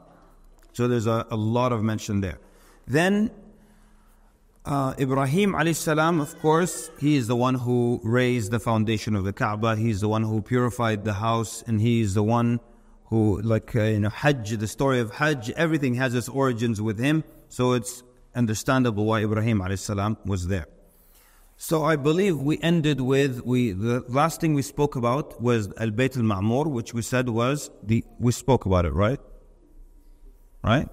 Speaker 2: So there's a, a lot of mention there. Then uh, Ibrahim alayhi salam, of course, he is the one who raised the foundation of the Kaaba. He's the one who purified the house, and he is the one who, like uh, you know, Hajj, the story of Hajj, everything has its origins with him. So it's understandable why Ibrahim alayhi salam was there. So I believe we ended with we the last thing we spoke about was Al Bayt al Ma'mur, which we said was the we spoke about it, right? Right?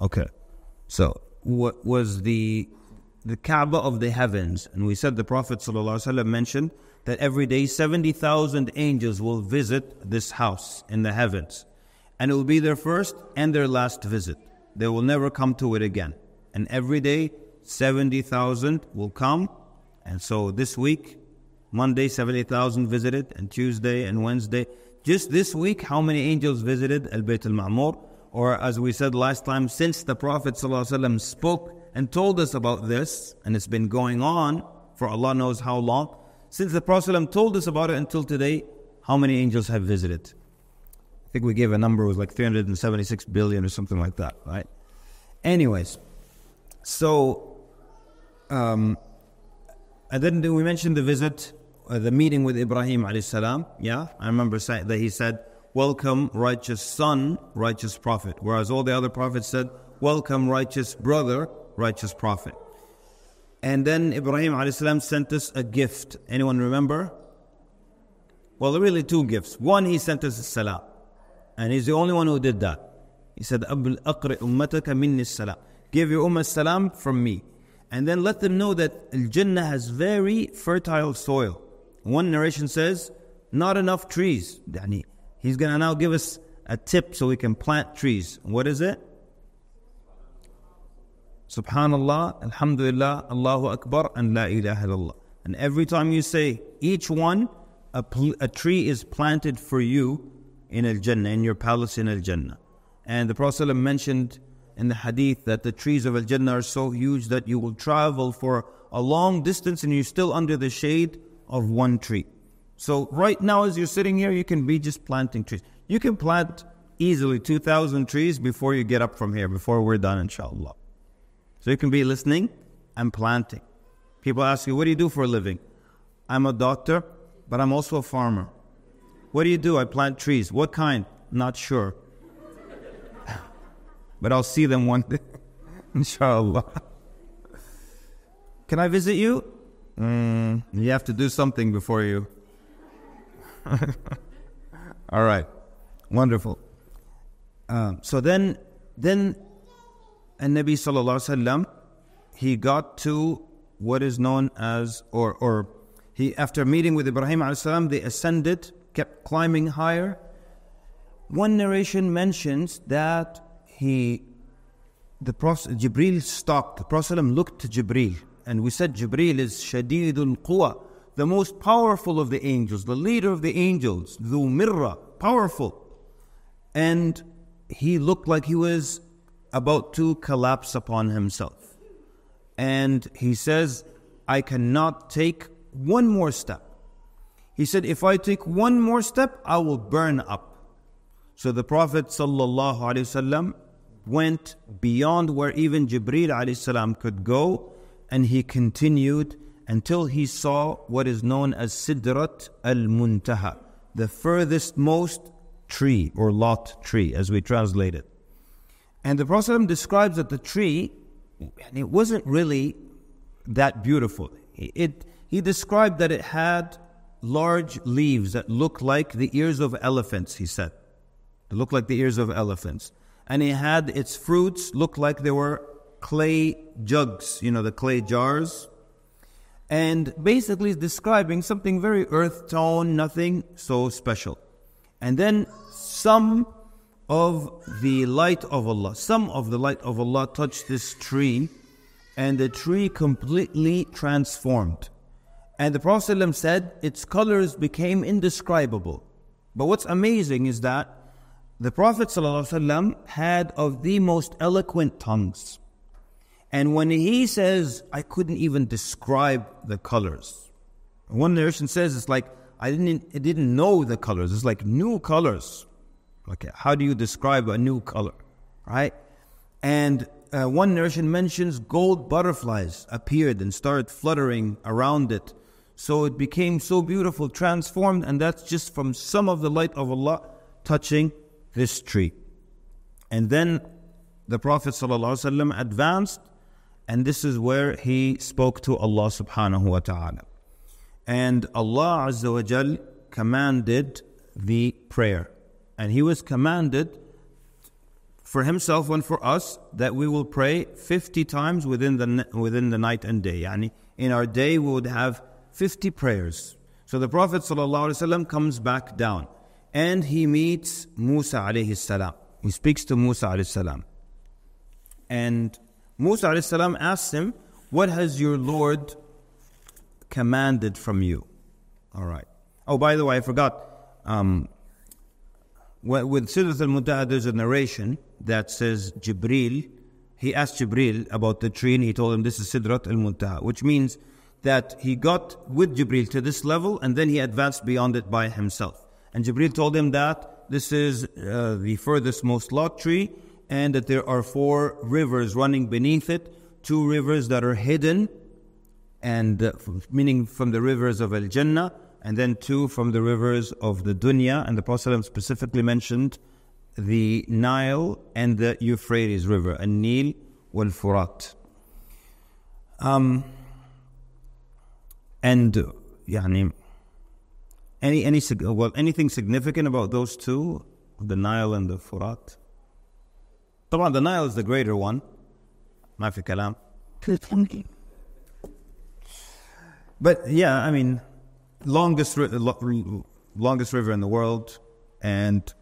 Speaker 2: Okay. So what was the the Kaaba of the heavens? And we said the Prophet ﷺ mentioned that every day 70,000 angels will visit this house in the heavens. And it will be their first and their last visit. They will never come to it again. And every day 70,000 will come and so this week, Monday, 70,000 visited, and Tuesday and Wednesday. Just this week, how many angels visited Al Bayt al Ma'mur? Or as we said last time, since the Prophet ﷺ spoke and told us about this, and it's been going on for Allah knows how long, since the Prophet told us about it until today, how many angels have visited? I think we gave a number, it was like 376 billion or something like that, right? Anyways, so um, and then we mentioned the visit, uh, the meeting with Ibrahim alayhi salam. Yeah, I remember that he said, "Welcome, righteous son, righteous prophet," whereas all the other prophets said, "Welcome, righteous brother, righteous prophet." And then Ibrahim salam sent us a gift. Anyone remember? Well, really two gifts. One, he sent us a salam, and he's the only one who did that. He said, "Aqri ummataka minni salam." Give your ummah salam from me and then let them know that Al Jannah has very fertile soil. One narration says, not enough trees. He's going to now give us a tip so we can plant trees. What is it? Subhanallah, Alhamdulillah, Allahu Akbar, and La ilaha illallah. And every time you say each one, a, pl- a tree is planted for you in Al Jannah, in your palace in Al Jannah. And the Prophet mentioned in the hadith that the trees of Al Jannah are so huge that you will travel for a long distance and you're still under the shade of one tree. So, right now, as you're sitting here, you can be just planting trees. You can plant easily 2,000 trees before you get up from here, before we're done, inshallah. So, you can be listening and planting. People ask you, What do you do for a living? I'm a doctor, but I'm also a farmer. What do you do? I plant trees. What kind? Not sure but I'll see them one day, inshallah. Can I visit you? Mm, you have to do something before you. All right, wonderful. Um, so then, then, and Nabi sallallahu alaihi wasallam, he got to what is known as, or or he after meeting with Ibrahim alayhi salam, they ascended, kept climbing higher. One narration mentions that he, the Prophet, Jibril stopped. The Prophet looked to Jibril, and we said Jibril is Shadidul Quwa, the most powerful of the angels, the leader of the angels, Dhu Mirra, powerful. And he looked like he was about to collapse upon himself. And he says, I cannot take one more step. He said, If I take one more step, I will burn up. So the Prophet ﷺ went beyond where even Jibreel alayhi could go, and he continued until he saw what is known as Sidrat al Muntaha, the furthest most tree or lot tree, as we translate it. And the Prophet describes that the tree, and it wasn't really that beautiful. It, he described that it had large leaves that looked like the ears of elephants, he said. They looked like the ears of elephants and it had its fruits look like they were clay jugs, you know, the clay jars. And basically describing something very earth tone, nothing so special. And then some of the light of Allah, some of the light of Allah touched this tree, and the tree completely transformed. And the Prophet said its colors became indescribable. But what's amazing is that the Prophet ﷺ had of the most eloquent tongues. And when he says, I couldn't even describe the colors. One narration says it's like, I didn't, I didn't know the colors. It's like new colors. Okay, how do you describe a new color? Right? And uh, one narration mentions gold butterflies appeared and started fluttering around it. So it became so beautiful, transformed, and that's just from some of the light of Allah touching this tree. And then the Prophet ﷺ advanced and this is where he spoke to Allah subhanahu wa ta'ala. And Allah Azza wa Jal commanded the prayer. And he was commanded for himself and for us that we will pray 50 times within the, within the night and day. Yani in our day we would have 50 prayers. So the Prophet ﷺ comes back down and he meets Musa alayhi salam. He speaks to Musa alayhi salam. And Musa alayhi salam asks him, What has your Lord commanded from you? All right. Oh, by the way, I forgot. Um, with Sidrat al Muntaha, there's a narration that says Jibril, he asked Jibril about the tree and he told him this is Sidrat al Muntaha, which means that he got with Jibril to this level and then he advanced beyond it by himself. And Jibril told him that this is uh, the furthest most lote tree and that there are four rivers running beneath it, two rivers that are hidden, and uh, meaning from the rivers of Al Jannah, and then two from the rivers of the Dunya. And the Prophet specifically mentioned the Nile and the Euphrates River, and Nil wal Furat. Um, and uh, يعني any any well anything significant about those two, the Nile and the Furat? طبعا the Nile is the greater one ما في كلام but yeah I mean longest longest river in the world and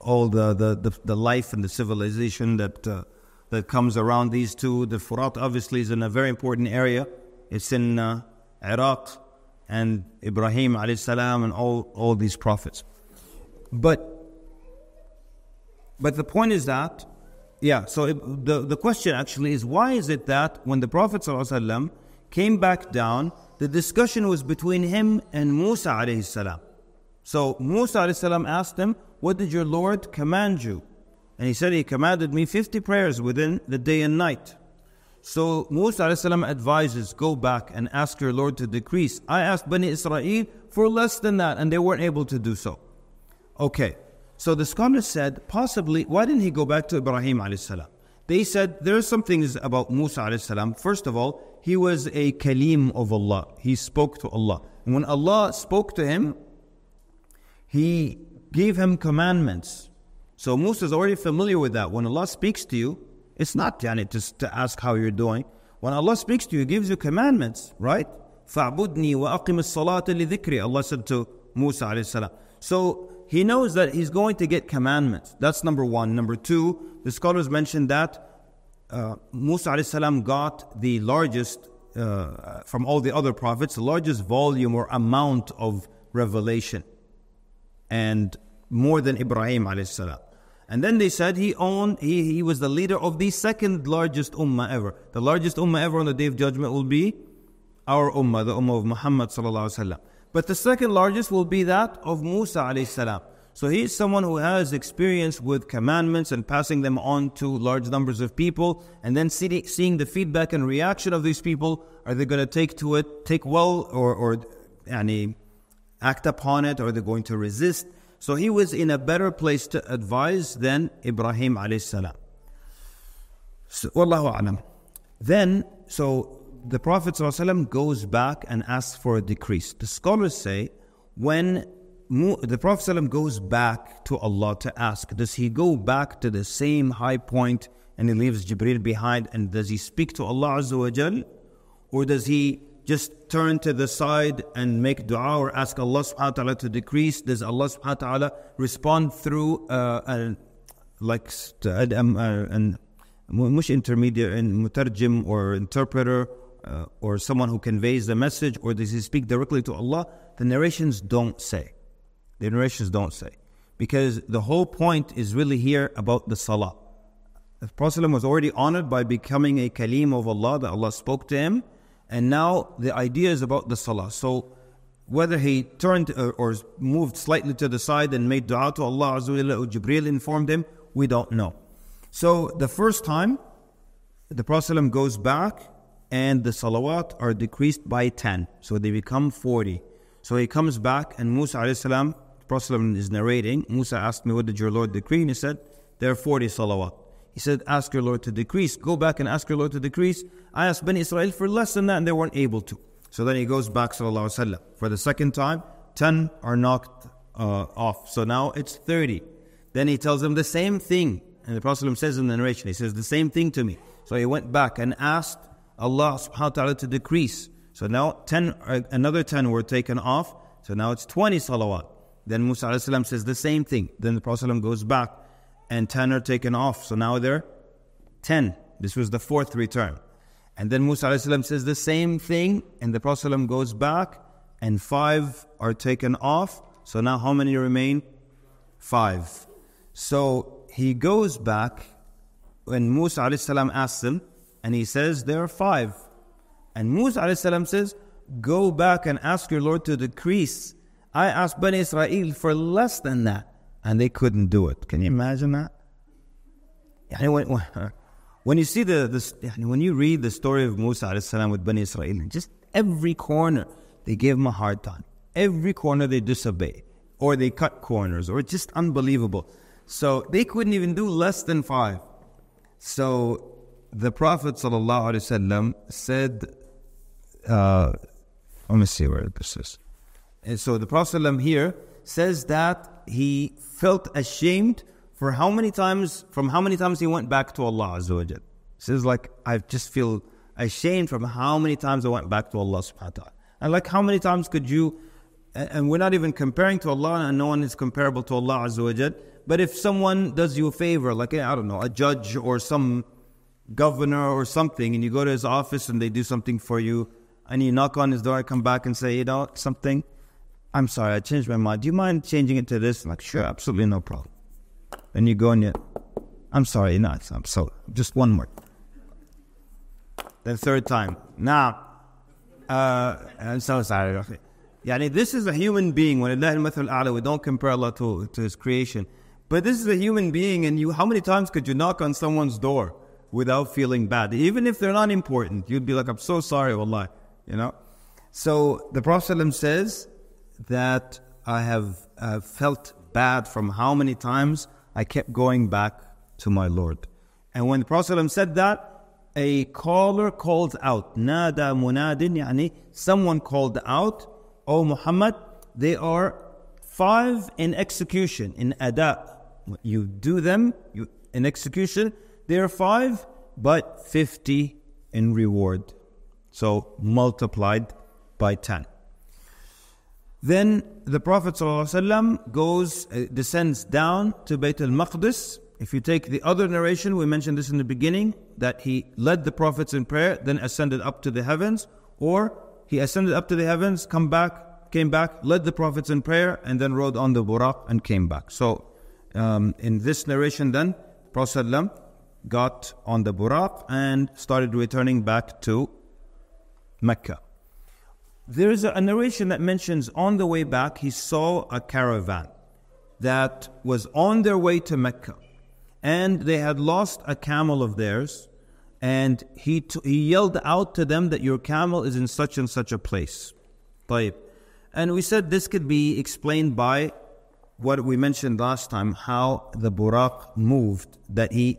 Speaker 2: all the, the, the, the life and the civilization that uh, that comes around these two. The Furat obviously is in a very important area. It's in uh, Iraq and Ibrahim alayhi salam and all, all these prophets. But but the point is that yeah, so it, the, the question actually is why is it that when the Prophet ﷺ came back down, the discussion was between him and Musa alayhi salam. So Musa alayhi salam asked him, What did your Lord command you? And he said, He commanded me 50 prayers within the day and night. So Musa alayhi salam advises, Go back and ask your Lord to decrease. I asked Bani Israel for less than that, and they weren't able to do so. Okay. So the scholar said, possibly, why didn't he go back to Ibrahim alayhi salam? They said there are some things about Musa alayhi salam. First of all, he was a kalim of Allah. He spoke to Allah. And when Allah spoke to him, he gave him commandments. So Musa is already familiar with that. When Allah speaks to you, it's not yani, just to ask how you're doing. When Allah speaks to you, He gives you commandments, right? فَاعْبُدْنِي وَأَقِمِ الصَّلَاةَ لِذِكْرِ Allah said to Musa alayhi salam. So he knows that he's going to get commandments. That's number one. Number two, the scholars mentioned that uh, Musa got the largest, uh, from all the other prophets, the largest volume or amount of revelation. And more than Ibrahim. And then they said he owned, he, he was the leader of the second largest ummah ever. The largest ummah ever on the day of judgment will be our ummah, the ummah of Muhammad sallallahu. But the second largest will be that of Musa alayhi. So he is someone who has experience with commandments and passing them on to large numbers of people, and then see, seeing the feedback and reaction of these people. Are they going to take to it, take well, or or act upon it, or are they going to resist? So he was in a better place to advise than Ibrahim alayhi salam. So, wallahu alam. Then, so the Prophet ﷺ goes back and asks for a decrease. The scholars say when the Prophet ﷺ goes back to Allah to ask, does he go back to the same high point and he leaves Jibril behind and does he speak to Allah Azza wa Jal? Or does he just turn to the side and make dua or ask Allah subhanahu wa ta'ala to decrease? Does Allah subhanahu wa ta'ala respond through uh, a, like um, uh, an مش intermediate مترجم or interpreter uh, or someone who conveys the message, or does he speak directly to Allah? The narrations don't say. The narrations don't say. Because the whole point is really here about the salah. The Prophet was already honored by becoming a kalim of Allah, that Allah spoke to him, and now the idea is about the salah. So whether he turned or, or moved slightly to the side and made dua to Allah or Jibreel informed him, we don't know. So the first time, the Prophet goes back and the salawat are decreased by 10. So they become 40. So he comes back and Musa alayhi salam, Prophet is narrating, Musa asked me, what did your Lord decree? And he said, there are 40 salawat. He said, Ask your Lord to decrease. Go back and ask your Lord to decrease. I asked Bani Israel for less than that and they weren't able to. So then he goes back, sallallahu alayhi wa For the second time, 10 are knocked uh, off. So now it's 30. Then he tells them the same thing. And the Prophet says in the narration, he says the same thing to me. So he went back and asked Allah subhanahu wa ta'ala to decrease. So now 10, uh, another 10 were taken off. So now it's 20 salawat. Then Musa says the same thing. Then the Prophet goes back and 10 are taken off. So now they're 10. This was the fourth return. And then Musa says the same thing, and the Prophet goes back, and five are taken off. So now how many remain? Five. So he goes back when Musa asks him, and he says, There are five. And Musa says, Go back and ask your Lord to decrease. I asked Bani Israel for less than that, and they couldn't do it. Can you imagine that? When, when you see the, the when you read the story of Musa with Bani Israel, just every corner they gave him a hard time. Every corner they disobey, or they cut corners, or just unbelievable. So they couldn't even do less than five. So the Prophet ﷺ said, uh, let me see where this is. And so the Prophet ﷺ here says that he felt ashamed for how many times, from how many times he went back to Allah Azza wa. Says like, I just feel ashamed from how many times I went back to Allah subhanahu wa ta'ala. And like how many times could you, and we're not even comparing to Allah and no one is comparable to Allah Azza wa but if someone does you a favor, like, I don't know, a judge or some governor or something, and you go to his office and they do something for you, and you knock on his door, I come back and say, you know, something, I'm sorry, I changed my mind. Do you mind changing it to this? I'm like, sure, absolutely no problem. Then you go and you, I'm sorry, no, I'm so, just one more. Then third time, now, uh, I'm so sorry. Yani this is a human being. When Allah we don't compare Allah to, to His creation. But this is a human being, and you, how many times could you knock on someone's door without feeling bad? Even if they're not important, you'd be like, I'm so sorry, wallah, you know? So the Prophet says that I have uh, felt bad from how many times I kept going back to my Lord. And when the Prophet said that, a caller called out, Nada munadin, yani someone called out, O Muhammad, they are five in execution, in ada, you do them you, in execution, they are five, but 50 in reward. So multiplied by 10. Then the Prophet ﷺ goes, uh, descends down to Bayt al Maqdis. If you take the other narration, we mentioned this in the beginning, that he led the prophets in prayer, then ascended up to the heavens, or he ascended up to the heavens, come back, came back, led the prophets in prayer, and then rode on the buraq and came back. So um, in this narration, then, Prophet got on the Buraq and started returning back to Mecca. There is a narration that mentions on the way back, he saw a caravan that was on their way to Mecca. And they had lost a camel of theirs. And he, t- he yelled out to them that your camel is in such and such a place. And we said this could be explained by what we mentioned last time, how the Buraq moved, that he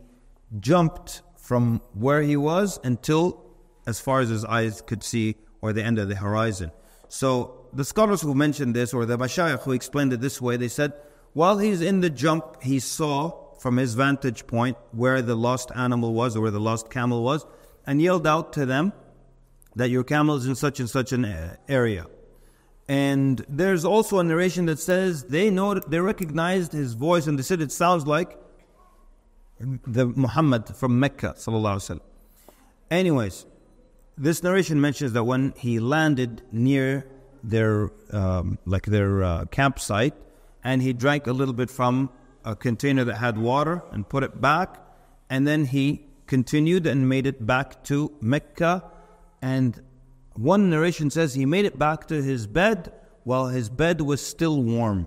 Speaker 2: jumped from where he was until as far as his eyes could see or the end of the horizon. So the scholars who mentioned this, or the Mashayikh who explained it this way, they said, while he's in the jump, he saw from his vantage point where the lost animal was or where the lost camel was, and yelled out to them that your camel is in such and such an uh, area. And there's also a narration that says they know they recognized his voice and they said it sounds like the Muhammad from Mecca sallallahu alaihi wasallam. Anyways, this narration mentions that when he landed near their um, like their uh, campsite and he drank a little bit from a container that had water and put it back and then he continued and made it back to Mecca and one narration says he made it back to his bed while his bed was still warm.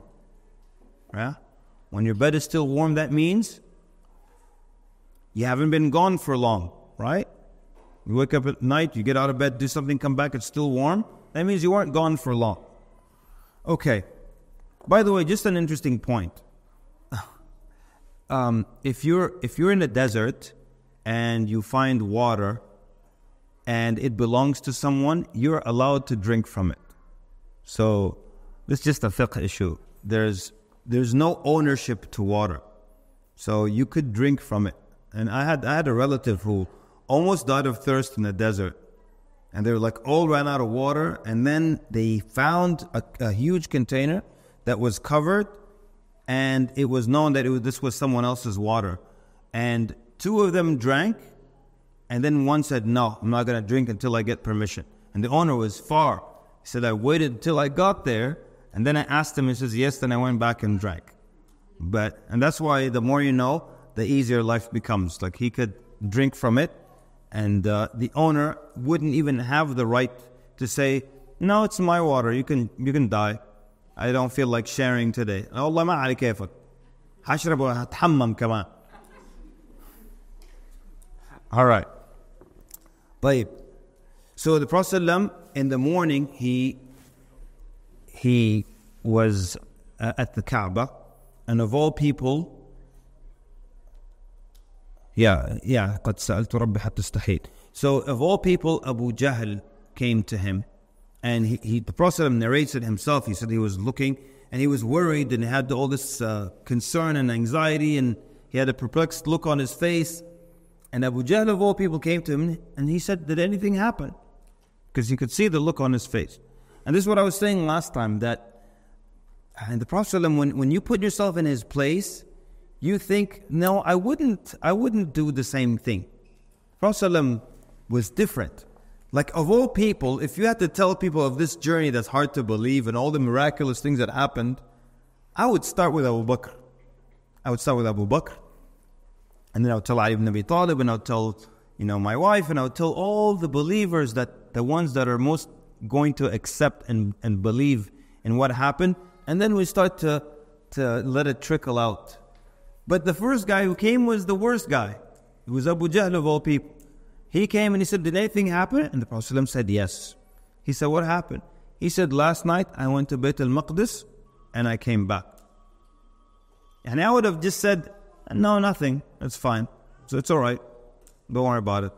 Speaker 2: Yeah? When your bed is still warm, that means you haven't been gone for long, right? You wake up at night, you get out of bed, do something, come back, it's still warm. That means you weren't gone for long. Okay. By the way, just an interesting point. um, if you're if you're in a desert and you find water and it belongs to someone, you're allowed to drink from it. So is just a fiqh issue. There's there's no ownership to water. So you could drink from it. And I had I had a relative who almost died of thirst in the desert. And they were like all ran out of water. And then they found a, a huge container that was covered and it was known that was, this was someone else's water. And two of them drank, and then one said, No, I'm not going to drink until I get permission. And the owner was far. He said, I waited until I got there, and then I asked him, he says, Yes, then I went back and drank. But, and that's why the more you know, the easier life becomes. Like he could drink from it, and uh, the owner wouldn't even have the right to say, No, it's my water, you can, you can die. I don't feel like sharing today والله ما علي كيفك حشرب وهتحمم كمان all right طيب so the Prophet in the morning he he was uh, at the Kaaba and of all people yeah yeah قد سألت ربي حتى استحيت so of all people Abu Jahl came to him and he, he, the Prophet narrates it himself. He said he was looking and he was worried and had all this uh, concern and anxiety and he had a perplexed look on his face. And Abu Jahl of all people came to him and he said, Did anything happen? Because he could see the look on his face. And this is what I was saying last time that and the Prophet when, when you put yourself in his place, you think, no, I wouldn't I wouldn't do the same thing. Prophet was different. Like, of all people, if you had to tell people of this journey that's hard to believe and all the miraculous things that happened, I would start with Abu Bakr. I would start with Abu Bakr. And then I would tell Ali ibn Abi Talib, and I would tell, you know, my wife, and I would tell all the believers that the ones that are most going to accept and, and believe in what happened. And then we start to, to let it trickle out. But the first guy who came was the worst guy. It was Abu Jahl of all people. He came and he said, Did anything happen? And the Prophet said, Yes. He said, What happened? He said, Last night I went to Bayt al Maqdis and I came back. And I would have just said, No, nothing. It's fine. So it's all right. Don't worry about it.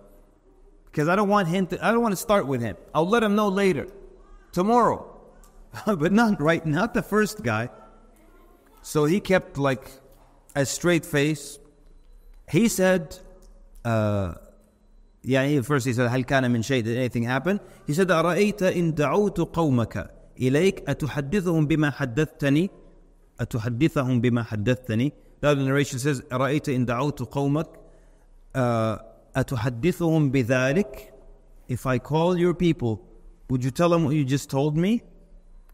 Speaker 2: Because I don't want him to, I don't want to start with him. I'll let him know later, tomorrow. but not right, not the first guy. So he kept like a straight face. He said, uh, يعني first he said هل كان من شيء did anything happen he said أرأيت إن دعوت قومك إليك أتحدثهم بما حدثتني أتحدثهم بما حدثتني that narration says أرأيت إن دعوت قومك أتحدثهم بذلك if I call your people would you tell them what you just told me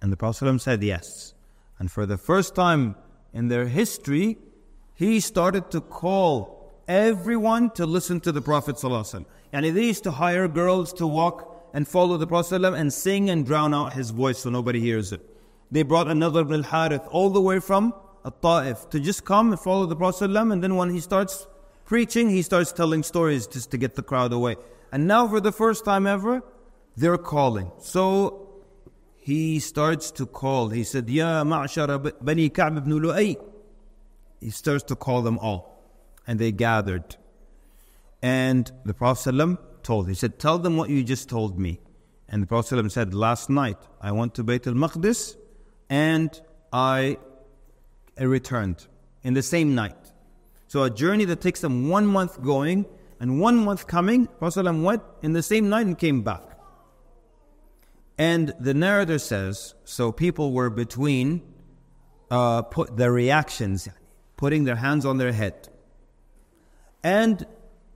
Speaker 2: and the Prophet said yes and for the first time in their history he started to call everyone to listen to the Prophet ﷺ. And he used to hire girls to walk and follow the Prophet ﷺ and sing and drown out his voice so nobody hears it. They brought an-Nadr ibn al-Harith all the way from Ta'if to just come and follow the Prophet ﷺ and then when he starts preaching, he starts telling stories just to get the crowd away. And now for the first time ever, they're calling. So he starts to call. He said, Ya Ma'ashara bani Ka'b ibn Lu'ay He starts to call them all and they gathered. And the Prophet ﷺ told, he said, Tell them what you just told me. And the Prophet ﷺ said, Last night I went to Bayt al Maqdis and I returned in the same night. So a journey that takes them one month going and one month coming, Prophet ﷺ went in the same night and came back. And the narrator says, so people were between uh, put their reactions, putting their hands on their head and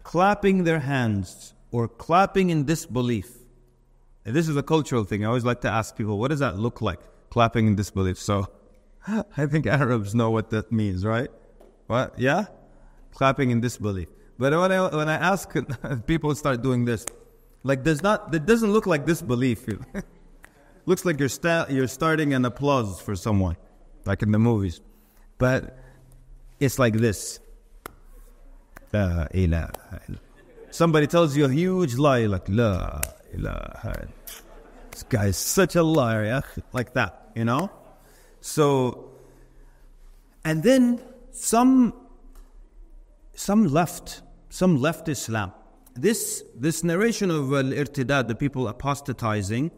Speaker 2: clapping their hands or clapping in disbelief. And this is a cultural thing. I always like to ask people, what does that look like? Clapping in disbelief. So I think Arabs know what that means, right? What? Yeah? Clapping in disbelief. But when I, when I ask people start doing this, like does not, it doesn't look like disbelief. Looks like you're, sta- you're starting an applause for someone, like in the movies. But it's like this. La Somebody tells you a huge lie, like, La ilaha This guy is such a liar, yeah? like that, you know? So, and then some, some left, some left Islam. This, this narration of al-irtidad, the people apostatizing,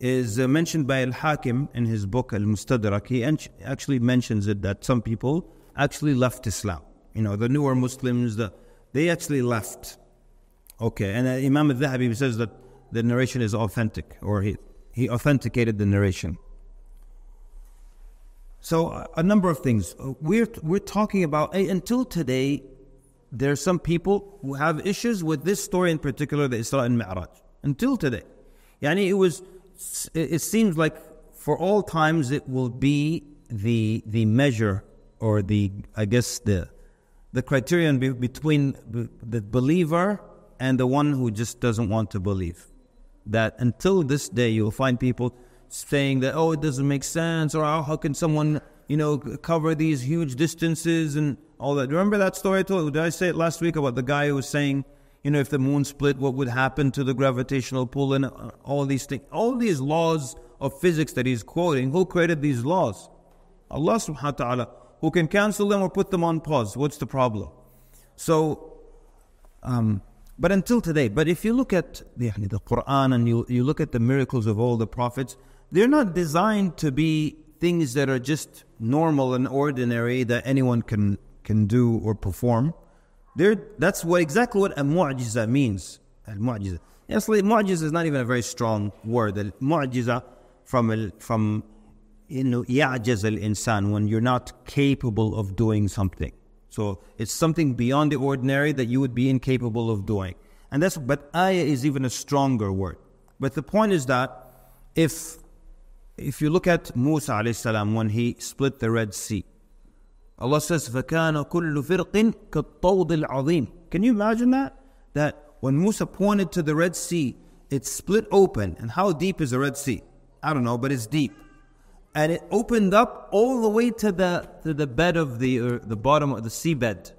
Speaker 2: is uh, mentioned by Al Hakim in his book Al Mustadrak. He actually mentions it that some people actually left Islam. You know, the newer Muslims, the, they actually left. Okay, and uh, Imam al-Dhahabi says that the narration is authentic, or he, he authenticated the narration. So a number of things. We're we're talking about until today. There are some people who have issues with this story in particular, the Isra and Mi'raj. Until today, yani it was. It seems like for all times it will be the the measure or the I guess the the criterion be, between the believer and the one who just doesn't want to believe. That until this day, you'll find people saying that, oh, it doesn't make sense, or oh, how can someone, you know, cover these huge distances and all that. Remember that story I told? Did I say it last week about the guy who was saying, you know, if the moon split, what would happen to the gravitational pull and uh, all these things, all these laws of physics that he's quoting? Who created these laws? Allah subhanahu wa ta'ala, who can cancel them or put them on pause. What's the problem? So, um, but until today, but if you look at the, the Quran and you, you look at the miracles of all the prophets, they're not designed to be things that are just normal and ordinary that anyone can can do or perform. They're, that's what exactly what a mu'jiza means. Al mu'jiza. Yes, mu'jiza is not even a very strong word. Al mu'jiza from from you know ya'jaz al insan when you're not capable of doing something. So it's something beyond the ordinary that you would be incapable of doing. And that's but ayah is even a stronger word. But the point is that if if you look at Musa alayhi salam when he split the Red Sea, Allah says, فَكَانَ كُلُّ فِرْقٍ كَالطَّوْضِ الْعَظِيمِ Can you imagine that? That when Musa pointed to the Red Sea, it split open. And how deep is the Red Sea? I don't know, but it's deep. And it opened up all the way to the, to the bed of the, or the bottom of the seabed.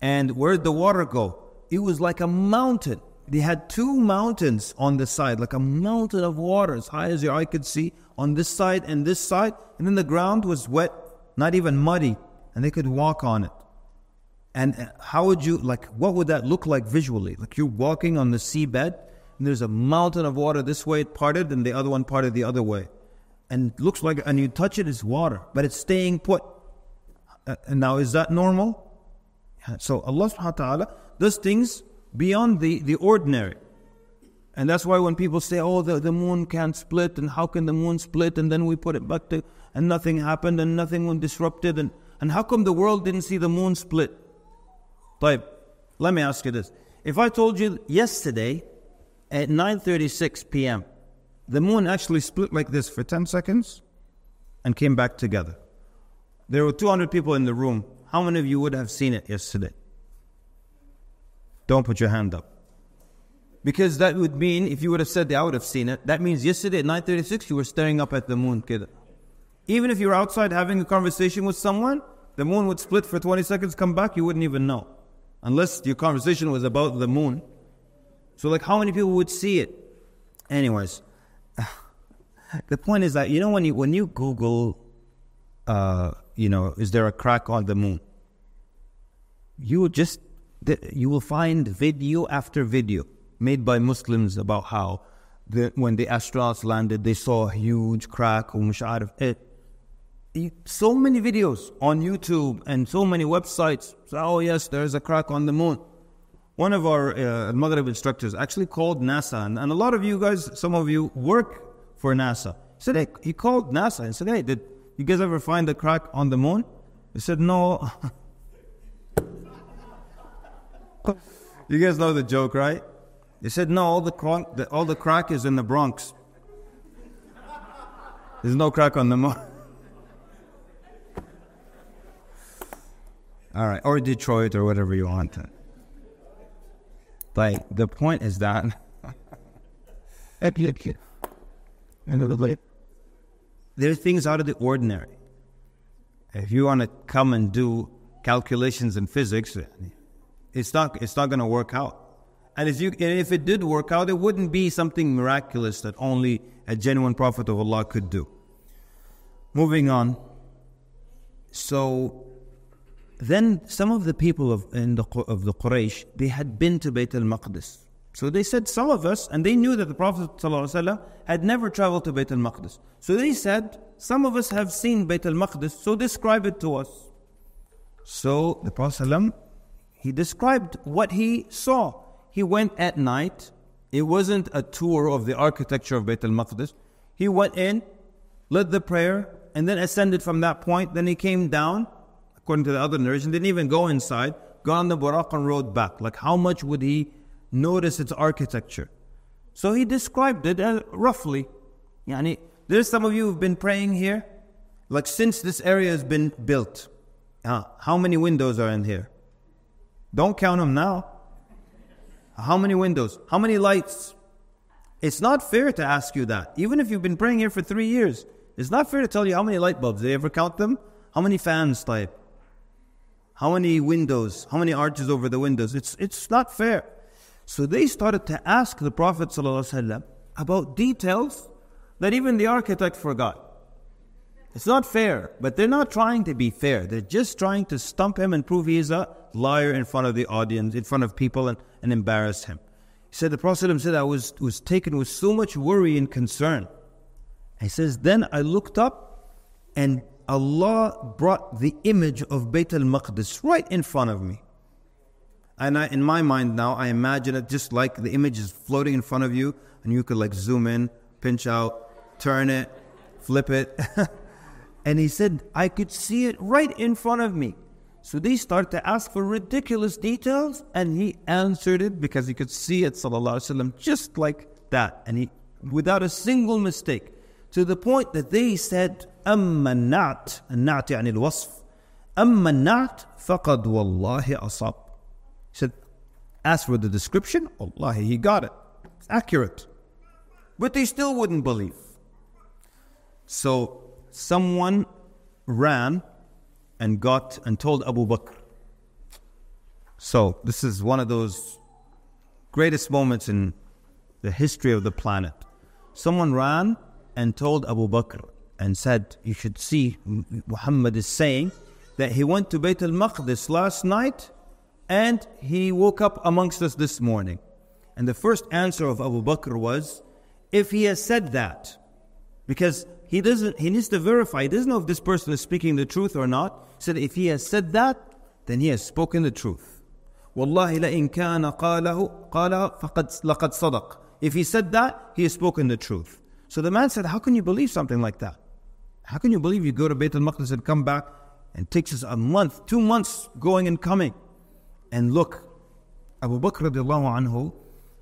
Speaker 2: And where'd the water go? It was like a mountain. They had two mountains on the side, like a mountain of water as high as your eye could see on this side and this side, and then the ground was wet, not even muddy, and they could walk on it. And uh, how would you, like, what would that look like visually? Like you're walking on the seabed, and there's a mountain of water this way it parted, and the other one parted the other way. And it looks like, and you touch it, it's water, but it's staying put. Uh, and now, is that normal? So Allah subhanahu wa ta'ala does things beyond the, the ordinary. And that's why when people say, oh, the, the moon can't split, and how can the moon split, and then we put it back to, and nothing happened, and nothing was disrupted, and, and how come the world didn't see the moon split? Type, let me ask you this. If I told you yesterday at 9.36 p.m., the moon actually split like this for 10 seconds and came back together. There were 200 people in the room. How many of you would have seen it yesterday? Don't put your hand up. Because that would mean, if you would have said that I would have seen it, that means yesterday at 9.36 you were staring up at the moon. Even if you were outside having a conversation with someone, the moon would split for 20 seconds, come back, you wouldn't even know. Unless your conversation was about the moon. So like how many people would see it? Anyways, the point is that, you know, when you, when you Google, uh, you know, is there a crack on the moon? You just, you will find video after video made by Muslims about how the, when the astronauts landed, they saw a huge crack. It, so many videos on YouTube and so many websites. So, oh, yes, there's a crack on the moon. One of our uh, Maghrib instructors actually called NASA, and, and, a lot of you guys, some of you work for NASA. He said, hey, he called NASA and said, hey, did you guys ever find the crack on the moon? He said, no. you guys know the joke, right? They said, no, all the, the, all the crack is in the Bronx. There's no crack on the moon. all right, or Detroit or whatever you want. Like, the point is that. there are things out of the ordinary. If you want to come and do calculations in physics, it's not, it's not going to work out. And if, you, and if it did work out, it wouldn't be something miraculous that only a genuine prophet of Allah could do. Moving on. So, then some of the people of, in the, of the Quraysh, they had been to Bayt al-Maqdis. So they said, some of us, and they knew that the Prophet ﷺ had never traveled to Bayt al-Maqdis. So they said, some of us have seen Bayt al-Maqdis, so describe it to us. So the Prophet ﷺ, he described what he saw. He went at night. It wasn't a tour of the architecture of Bayt al-Maqdis. He went in, led the prayer, and then ascended from that point. Then he came down, according to the other narration, didn't even go inside, got on the Buraq and rode back. Like how much would he notice its architecture? So he described it uh, roughly. Yani, there's some of you who've been praying here. Like since this area has been built, uh, how many windows are in here? Don't count them now. How many windows? How many lights? It's not fair to ask you that. Even if you've been praying here for three years, it's not fair to tell you how many light bulbs. They ever count them? How many fans type? How many windows? How many arches over the windows? It's, it's not fair. So they started to ask the Prophet ﷺ about details that even the architect forgot. It's not fair, but they're not trying to be fair. They're just trying to stump him and prove he's a liar in front of the audience, in front of people, and, and embarrass him. He said, The Prophet said, I was, was taken with so much worry and concern. He says, Then I looked up and Allah brought the image of Bayt al Maqdis right in front of me. And I, in my mind now, I imagine it just like the image is floating in front of you, and you could like zoom in, pinch out, turn it, flip it. and he said, I could see it right in front of me. So they start to ask for ridiculous details, and he answered it because he could see it, sallallahu just like that, and he without a single mistake, to the point that they said, أما النعت النعت يعني الوصف أما النعت فقد والله أصاب he said, As for the description, Allah, he got it. It's accurate. But they still wouldn't believe. So someone ran and got and told Abu Bakr. So this is one of those greatest moments in the history of the planet. Someone ran and told Abu Bakr and said, You should see, Muhammad is saying that he went to Bayt al Maqdis last night and he woke up amongst us this morning. And the first answer of Abu Bakr was, If he has said that, because he doesn't he needs to verify, he doesn't know if this person is speaking the truth or not. He said, If he has said that, then he has spoken the truth. Wallahi لئن كان قاله قال فقد لقد صدق. If he said that, he has spoken the truth. So the man said, How can you believe something like that? How can you believe you go to Bayt al-Maqdis and come back and takes us a month, two months going and coming? And look, Abu Bakr radiallahu anhu,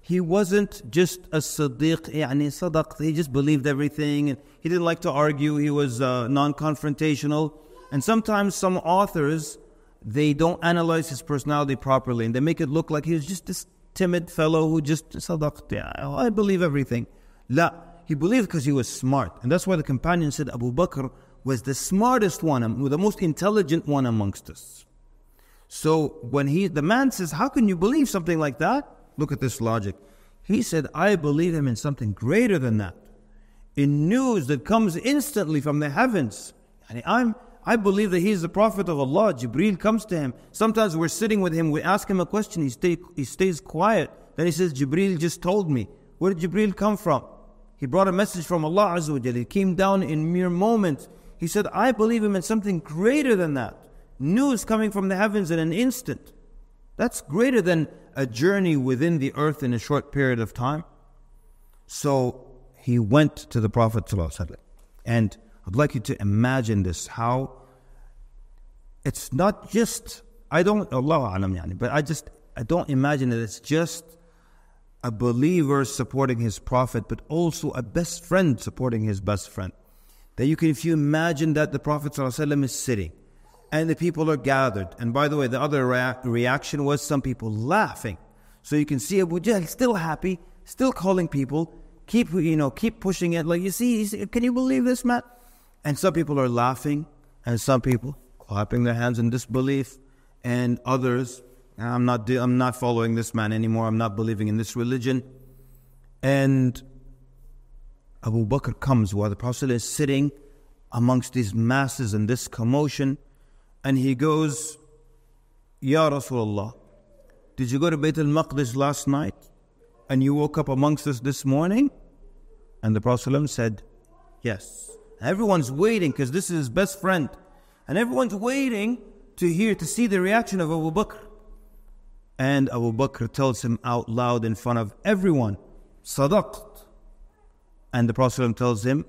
Speaker 2: he wasn't just a Siddiq, يعني صدق, he just believed everything and he didn't like to argue, he was uh, non-confrontational. And sometimes some authors, they don't analyze his personality properly and they make it look like he was just this timid fellow who just صدقت, I believe everything. La, he believed because he was smart. And that's why the companion said Abu Bakr was the smartest one, the most intelligent one amongst us. So when he, the man says, How can you believe something like that? Look at this logic. He said, I believe him in something greater than that. In news that comes instantly from the heavens. And I'm, I believe that he is the Prophet of Allah. Jibreel comes to him. Sometimes we're sitting with him, we ask him a question, he, stay, he stays quiet. Then he says, Jibreel just told me. Where did Jibreel come from? He brought a message from Allah Azza wa It came down in mere moments. He said, I believe him in something greater than that news coming from the heavens in an instant. That's greater than a journey within the earth in a short period of time. So he went to the Prophet and I'd like you to imagine this how it's not just I don't Allah alam yani, but I just I don't imagine that it's just a believer supporting his prophet, but also a best friend supporting his best friend. That you can if you imagine that the Prophet is sitting and the people are gathered. And by the way, the other rea- reaction was some people laughing. So you can see Abu Jahl still happy, still calling people, keep you know, keep pushing it. Like you see, can you believe this, man? And some people are laughing, and some people clapping their hands in disbelief, and others, I'm not, I'm not following this man anymore. I'm not believing in this religion. And Abu Bakr comes while the Prophet is sitting amongst these masses and this commotion and he goes Ya Rasulullah, did you go to Bayt al-Maqdis last night? And you woke up amongst us this morning? And the Prophet said, Yes. Everyone's waiting because this is his best friend. And everyone's waiting to hear, to see the reaction of Abu Bakr. And Abu Bakr tells him out loud in front of everyone, Sadaqt. And the Prophet tells him,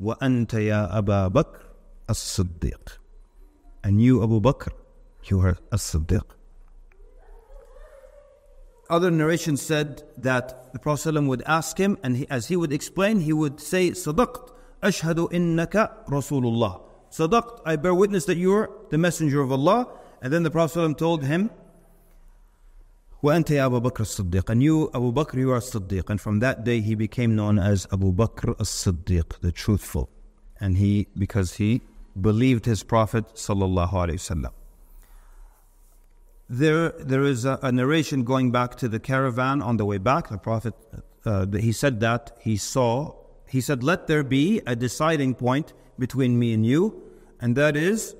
Speaker 2: وَأَنْتَ يَا أَبَا بَكْرَ الصِّدِّيقِ And you, Abu Bakr, you are as-Siddiq. Other narrations said that the Prophet would ask him, and he, as he would explain, he would say, Sadaqt, ashhadu innaka Rasulullah. Sadaqt, I bear witness that you are the messenger of Allah. And then the Prophet told him, وأنت يا أبو بكر الصديق and you Abu Bakr you are Siddiq and from that day he became known as Abu Bakr as-Siddiq the truthful and he because he believed his Prophet sallallahu there there is a, a, narration going back to the caravan on the way back. The Prophet uh, he said that he saw he said let there be a deciding point between me and you and that is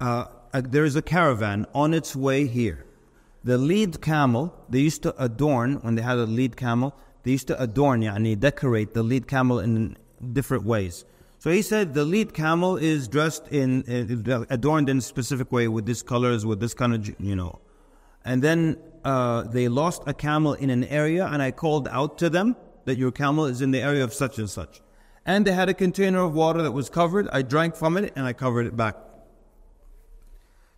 Speaker 2: uh, a, there is a caravan on its way here. The lead camel, they used to adorn, when they had a lead camel, they used to adorn, yani decorate the lead camel in different ways. So he said the lead camel is dressed in, uh, adorned in a specific way with these colors, with this kind of, you know. And then uh, they lost a camel in an area, and I called out to them that your camel is in the area of such and such. And they had a container of water that was covered. I drank from it and I covered it back.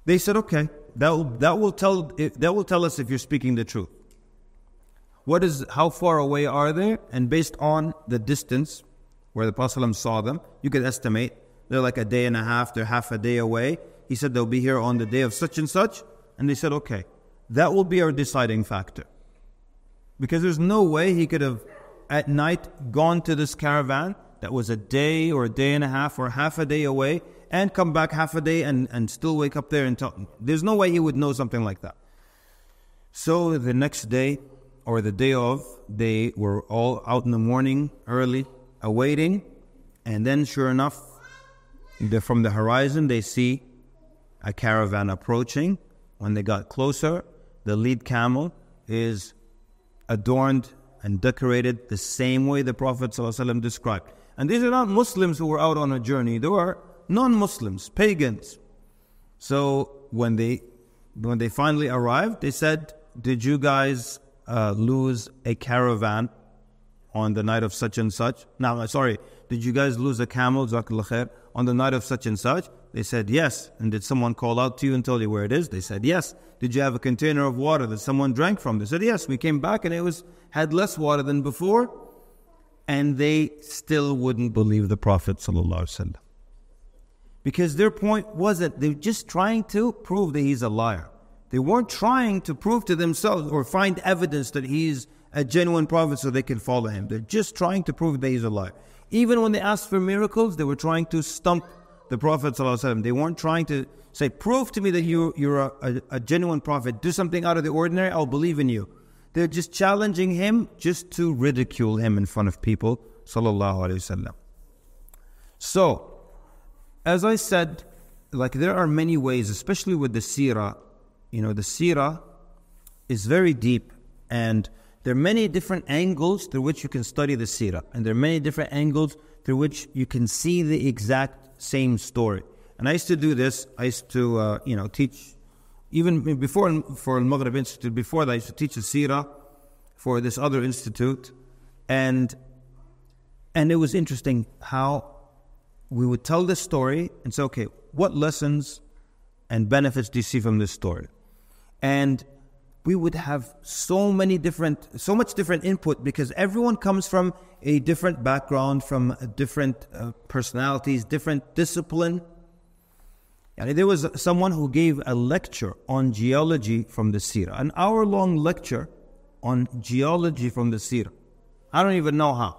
Speaker 2: They said, okay. That will, that will tell that will tell us if you're speaking the truth. What is how far away are they? And based on the distance where the Prophet saw them, you could estimate they're like a day and a half, they're half a day away. He said they'll be here on the day of such and such. And they said, okay, that will be our deciding factor. Because there's no way he could have at night gone to this caravan that was a day or a day and a half or half a day away and come back half a day and, and still wake up there and tell. There's no way he would know something like that. So the next day or the day of, they were all out in the morning early, awaiting. And then, sure enough, from the horizon, they see a caravan approaching. When they got closer, the lead camel is adorned and decorated the same way the Prophet ﷺ described. And these are not Muslims who were out on a journey, they were non Muslims, pagans. So when they when they finally arrived, they said, Did you guys uh, lose a caravan on the night of such and such? Now, uh, sorry, did you guys lose a camel, khair, on the night of such and such? They said, Yes. And did someone call out to you and tell you where it is? They said, Yes. Did you have a container of water that someone drank from? They said, Yes. We came back and it was had less water than before. And they still wouldn't believe the Prophet. Sallallahu because their point wasn't, they're just trying to prove that he's a liar. They weren't trying to prove to themselves or find evidence that he's a genuine prophet so they can follow him. They're just trying to prove that he's a liar. Even when they asked for miracles, they were trying to stump the Prophet. They weren't trying to say, Prove to me that you, you're a, a, a genuine prophet. Do something out of the ordinary, I'll believe in you. They're just challenging him just to ridicule him in front of people. So, as I said, like there are many ways, especially with the seerah. You know, the seerah is very deep, and there are many different angles through which you can study the seerah, and there are many different angles through which you can see the exact same story. And I used to do this. I used to, uh, you know, teach even before for Al Maghrib Institute. Before that, I used to teach the seerah for this other institute, and and it was interesting how we would tell this story and say, okay, what lessons and benefits do you see from this story? And we would have so many different, so much different input because everyone comes from a different background, from different uh, personalities, different discipline. And there was someone who gave a lecture on geology from the Sirah, an hour long lecture on geology from the Sirah. I don't even know how.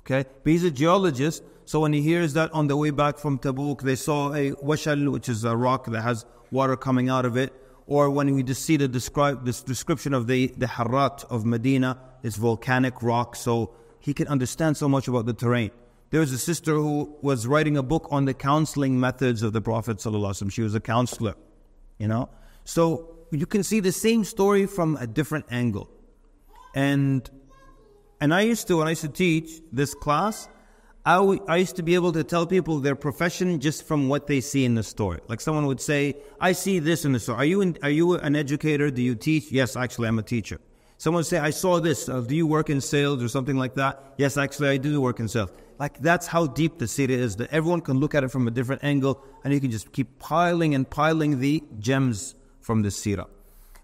Speaker 2: Okay? But he's a geologist so when he hears that on the way back from Tabuk, they saw a washal, which is a rock that has water coming out of it. Or when we just see the this description of the, the Harrat of Medina, it's volcanic rock, so he can understand so much about the terrain. There was a sister who was writing a book on the counseling methods of the Prophet. Wasallam. She was a counselor, you know. So you can see the same story from a different angle. And and I used to when I used to teach this class, I, w- I used to be able to tell people their profession just from what they see in the store. Like someone would say, "I see this in the store. Are you in, are you an educator? Do you teach? Yes, actually, I'm a teacher." Someone would say, "I saw this. Uh, do you work in sales or something like that?" Yes, actually, I do work in sales. Like that's how deep the seerah is. That everyone can look at it from a different angle, and you can just keep piling and piling the gems from the seerah.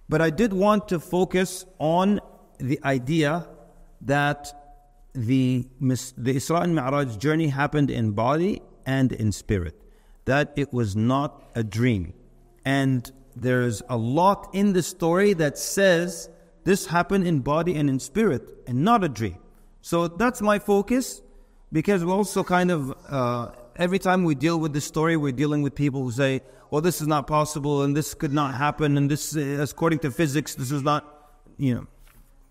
Speaker 2: But I did want to focus on the idea that the, the Isra and Mi'raj journey happened in body and in spirit, that it was not a dream. And there's a lot in the story that says this happened in body and in spirit and not a dream. So that's my focus because we also kind of, uh, every time we deal with this story, we're dealing with people who say, well, this is not possible and this could not happen and this, according to physics, this is not, you know.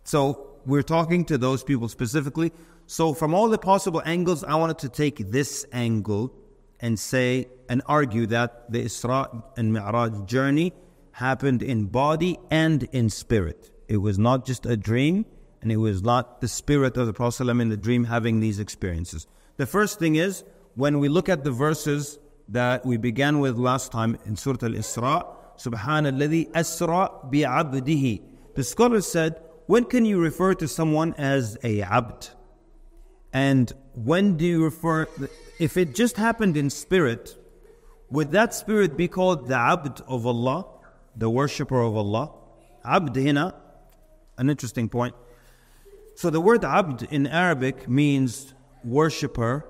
Speaker 2: So we're talking to those people specifically. So, from all the possible angles, I wanted to take this angle and say and argue that the Isra and Mi'raj journey happened in body and in spirit. It was not just a dream, and it was not the spirit of the Prophet in the dream having these experiences. The first thing is when we look at the verses that we began with last time in Surah Al Isra, Subhanallah asra bi'abdihi. The scholars said when can you refer to someone as a abd? And when do you refer, if it just happened in spirit, would that spirit be called the abd of Allah, the worshipper of Allah? Abd hina, an interesting point. So the word abd in Arabic means worshipper,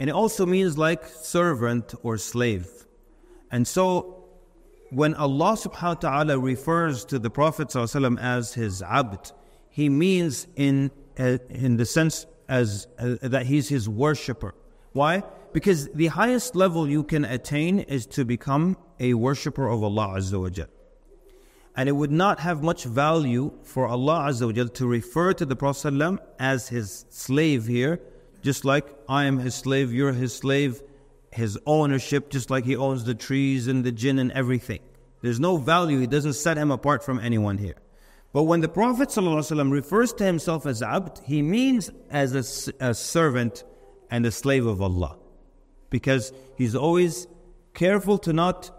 Speaker 2: and it also means like servant or slave. And so when Allah subhanahu wa ta'ala refers to the Prophet as his abd, he means in, uh, in the sense as uh, that he's his worshipper. Why? Because the highest level you can attain is to become a worshipper of Allah Azza wa Jal. And it would not have much value for Allah Azza wa Jal to refer to the Prophet as his slave here, just like I am his slave, you're his slave, his ownership, just like he owns the trees and the jinn and everything. There's no value. He doesn't set him apart from anyone here. But when the Prophet ﷺ refers to himself as abd, he means as a, a servant and a slave of Allah. Because he's always careful to not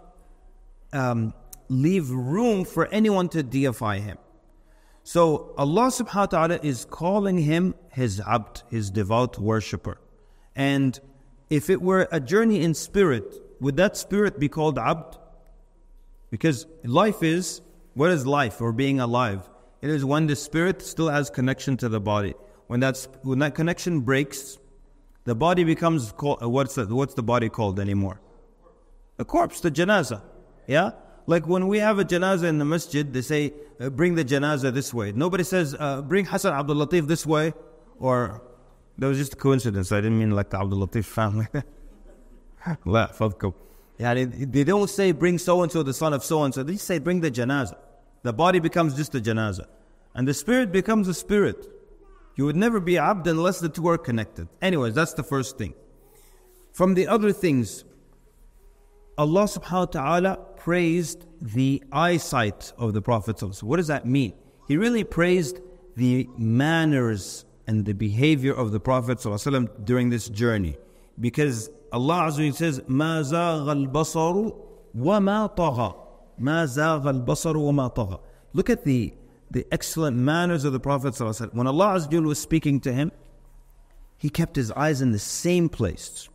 Speaker 2: um, leave room for anyone to deify him. So Allah subhanahu wa ta'ala is calling him his abd, his devout worshipper. And if it were a journey in spirit, would that spirit be called abd? Because life is, what is life or being alive? It is when the spirit still has connection to the body. When that's when that connection breaks, the body becomes called, uh, what's the, what's the body called anymore? A corpse, the janaza. Yeah? Like when we have a janaza in the masjid, they say, uh, bring the janaza this way. Nobody says, uh, bring Hassan Abdul Latif this way. Or, that was just a coincidence. I didn't mean like the Abdul Latif family. La, yeah, they, they don't say bring so and so, the son of so and so. They say bring the janazah. The body becomes just a janazah. And the spirit becomes a spirit. You would never be abd unless the two are connected. Anyways, that's the first thing. From the other things, Allah subhanahu wa ta'ala praised the eyesight of the Prophet. What does that mean? He really praised the manners and the behavior of the Prophet during this journey. Because Allah Azza wa says, ما زاغ البصر وما طغى ما زاغ البصر وما طغى Look at the, the excellent manners of the Prophet When Allah Azza wa was speaking to him, he kept his eyes in the same place.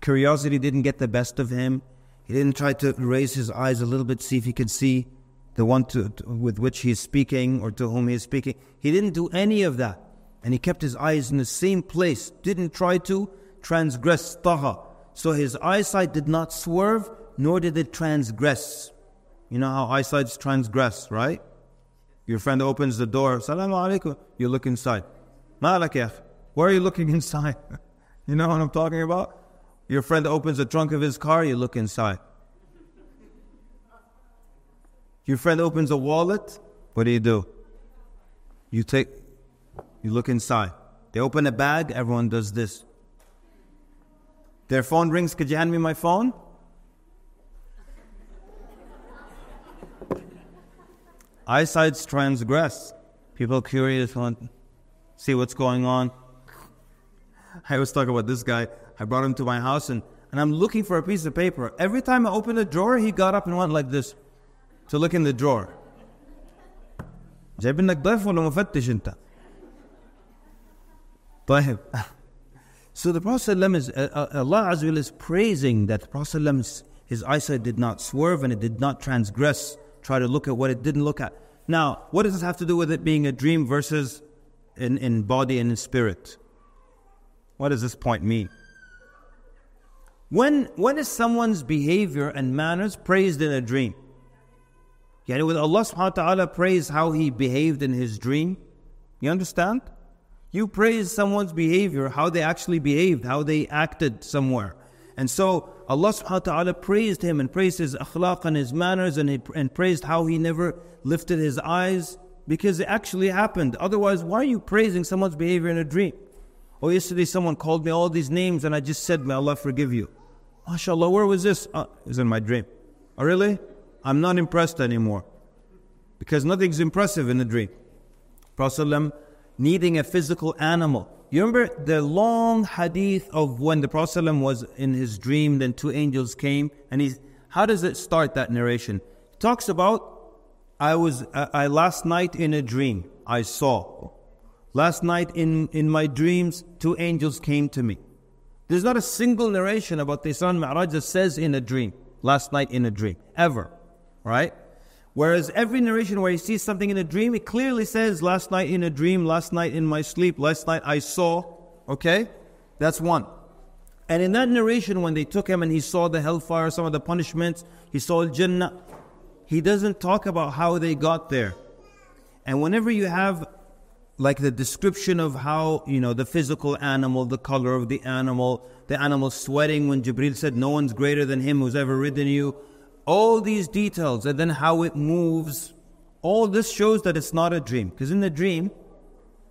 Speaker 2: Curiosity didn't get the best of him. He didn't try to raise his eyes a little bit, see if he could see the one to, to, with which he is speaking or to whom he is speaking. He didn't do any of that. And he kept his eyes in the same place, didn't try to transgress taha. So his eyesight did not swerve, nor did it transgress. You know how eyesights transgress, right? Your friend opens the door, Salaam alaikum. You look inside. Malak Where are you looking inside? you know what I'm talking about? Your friend opens the trunk of his car, you look inside. Your friend opens a wallet, what do you do? You take, you look inside. They open a bag, everyone does this. Their phone rings, could you hand me my phone? Eyesights transgress. People curious want see what's going on. I was talking about this guy. I brought him to my house and, and I'm looking for a piece of paper. Every time I opened the drawer, he got up and went like this to look in the drawer. جايب لك ضيف ولا مفتش انت؟ طيب so the Prophet is, uh, uh, Allah Azza is praising that the Prophet his eyesight did not swerve and it did not transgress, try to look at what it didn't look at. Now, what does this have to do with it being a dream versus in, in body and in spirit? What does this point mean? When, when is someone's behavior and manners praised in a dream? Yani with Allah subhanahu wa ta'ala praise how he behaved in his dream? You understand? You praise someone's behavior, how they actually behaved, how they acted somewhere. And so Allah subhanahu wa ta'ala praised him and praised his akhlaq and his manners and, he, and praised how he never lifted his eyes because it actually happened. Otherwise, why are you praising someone's behavior in a dream? Oh, yesterday someone called me all these names and I just said, May Allah forgive you. MashaAllah, where was this? Oh, it was in my dream. Oh, really? I'm not impressed anymore. Because nothing's impressive in a dream. Prophet needing a physical animal. You remember the long hadith of when the Prophet was in his dream, then two angels came, and he. How does it start that narration? It talks about, I was, uh, I last night in a dream, I saw. Last night in, in my dreams, two angels came to me. There's not a single narration about the Isra Mi'raj that says in a dream, last night in a dream, ever. Right? Whereas every narration where he sees something in a dream, it clearly says, last night in a dream, last night in my sleep, last night I saw. Okay? That's one. And in that narration, when they took him and he saw the hellfire, some of the punishments, he saw Jannah, he doesn't talk about how they got there. And whenever you have like the description of how, you know, the physical animal, the color of the animal, the animal sweating when Jibril said, No one's greater than him who's ever ridden you, all these details and then how it moves, all this shows that it's not a dream. Because in the dream,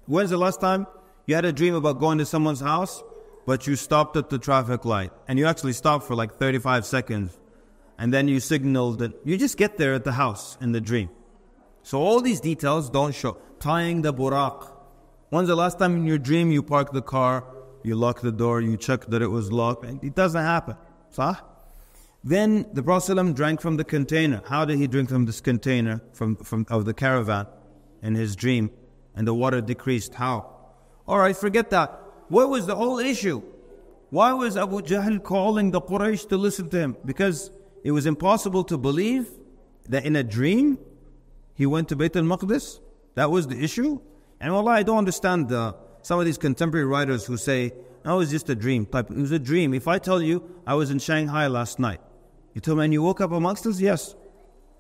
Speaker 2: when's the last time you had a dream about going to someone's house, but you stopped at the traffic light and you actually stopped for like 35 seconds and then you signaled that you just get there at the house in the dream. So all these details don't show. Tying the buraq. When's the last time in your dream you parked the car, you lock the door, you check that it was locked? It doesn't happen. Sah? Then the Prophet ﷺ drank from the container. How did he drink from this container from, from of the caravan in his dream? And the water decreased. How? Alright, forget that. What was the whole issue? Why was Abu Jahl calling the Quraysh to listen to him? Because it was impossible to believe that in a dream he went to Bayt al-Maqdis? That was the issue? And Allah, I don't understand uh, some of these contemporary writers who say, no, it was just a dream. Type, it was a dream. If I tell you I was in Shanghai last night, you told me, and you woke up amongst us? Yes.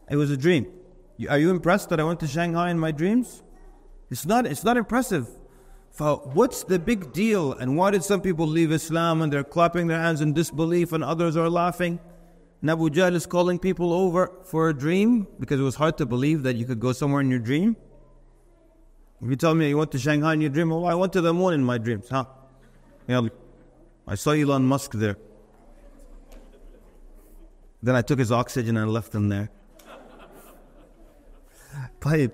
Speaker 2: It was a dream. Are you impressed that I went to Shanghai in my dreams? It's not, it's not impressive. For What's the big deal? And why did some people leave Islam and they're clapping their hands in disbelief and others are laughing? Abu Jahl is calling people over for a dream because it was hard to believe that you could go somewhere in your dream. If you tell me you went to Shanghai in your dream, well, I went to the moon in my dreams, huh? I saw Elon Musk there. Then I took his oxygen and left him there. But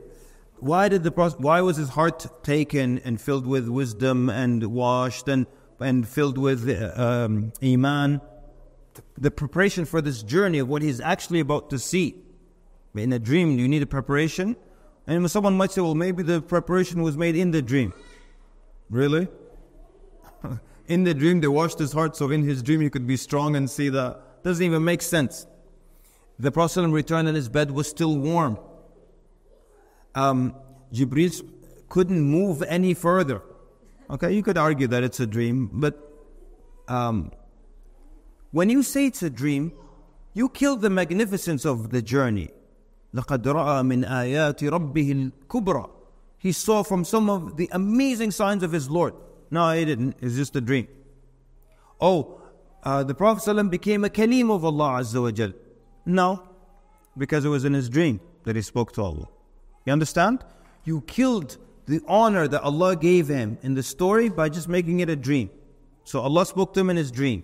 Speaker 2: why did the why was his heart taken and filled with wisdom and washed and and filled with um, iman? The preparation for this journey of what he's actually about to see. But in a dream, do you need a preparation. And someone might say, well, maybe the preparation was made in the dream. Really? in the dream, they washed his heart, so in his dream, he could be strong and see the doesn't even make sense. The Prophet returned and his bed was still warm. Um, Jibril couldn't move any further. Okay, you could argue that it's a dream, but um, when you say it's a dream, you kill the magnificence of the journey. لقد رأى من آيات ربه الكبرى. He saw from some of the amazing signs of his Lord. No, he didn't. It's just a dream. Oh, uh, the Prophet ﷺ became a kalim of Allah Azza wa Jal. No, because it was in his dream that he spoke to Allah. You understand? You killed the honor that Allah gave him in the story by just making it a dream. So Allah spoke to him in his dream.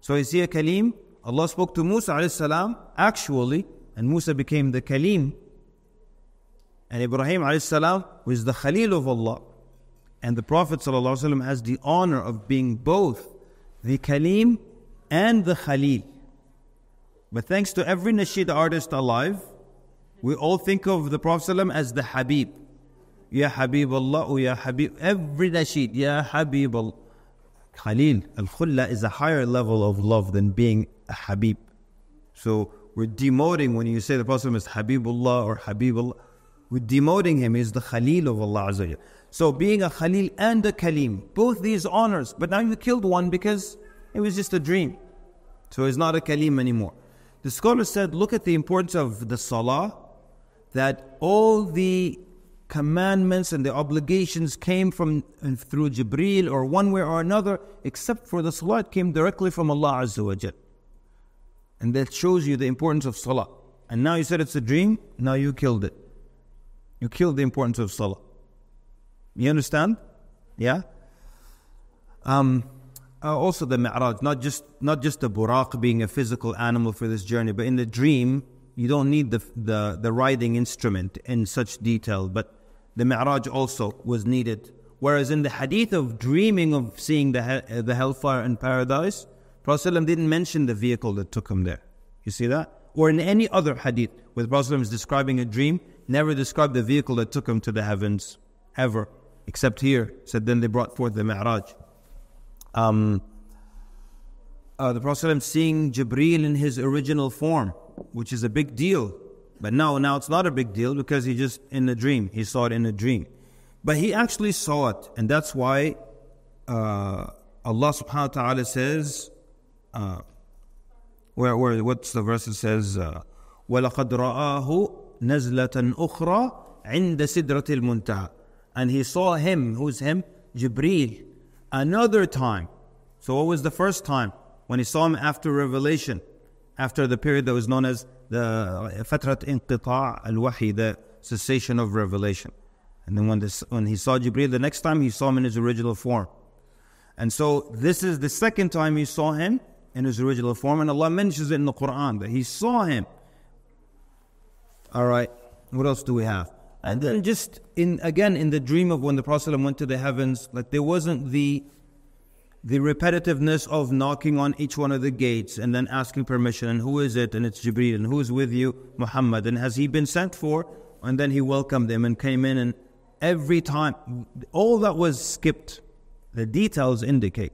Speaker 2: So is he a kalim? Allah spoke to Musa salam actually, and Musa became the kalim. And Ibrahim alayhi was the Khalil of Allah. And the Prophet ﷺ has the honor of being both the Kalim and the Khalil. But thanks to every nasheed artist alive, we all think of the Prophet ﷺ as the Habib. Ya Habib Allah, Ya Habib. Every nasheed, Ya Habib Allah. Khalil, Al Khulla is a higher level of love than being a Habib. So we're demoting when you say the Prophet is Habibullah or Habibullah. We're demoting him. He's the Khalil of Allah. Azza so being a Khalil and a Kalim, both these honors, but now you killed one because it was just a dream. So he's not a Kalim anymore. The scholar said, look at the importance of the Salah, that all the commandments and the obligations came from through Jibreel or one way or another, except for the Salah, it came directly from Allah Azza wa. And that shows you the importance of Salah. And now you said it's a dream, now you killed it. You killed the importance of Salah. You understand? Yeah. Um, uh, also the mi'raj, not just not just the buraq being a physical animal for this journey, but in the dream you don't need the the, the riding instrument in such detail. But the mi'raj also was needed. Whereas in the hadith of dreaming of seeing the the hellfire and paradise, Prophet didn't mention the vehicle that took him there. You see that? Or in any other hadith, where the Prophet is describing a dream, never described the vehicle that took him to the heavens ever except here. Said then they brought forth the Mi'raj. Um, uh, the Prophet seeing Jibreel in his original form, which is a big deal. But now, now it's not a big deal because he just in a dream. He saw it in a dream. But he actually saw it, and that's why uh, Allah subhanahu wa ta'ala says, uh, where, where, what's the verse that says, uh, وَلَقَدْ رَآهُ نَزْلَةً أُخْرَى عِنْدَ سِدْرَةِ الْمُنْتَهَى and he saw him, who's him? Jibreel, another time. So, what was the first time? When he saw him after revelation, after the period that was known as the Fatrat Inqita' al Wahi, the cessation of revelation. And then when, this, when he saw Jibreel, the next time he saw him in his original form. And so, this is the second time he saw him in his original form, and Allah mentions it in the Quran that he saw him. All right, what else do we have? And then just in again in the dream of when the Prophet went to the heavens, like there wasn't the the repetitiveness of knocking on each one of the gates and then asking permission and who is it? And it's Jibreel. And who is with you? Muhammad. And has he been sent for? And then he welcomed them and came in. And every time all that was skipped the details indicate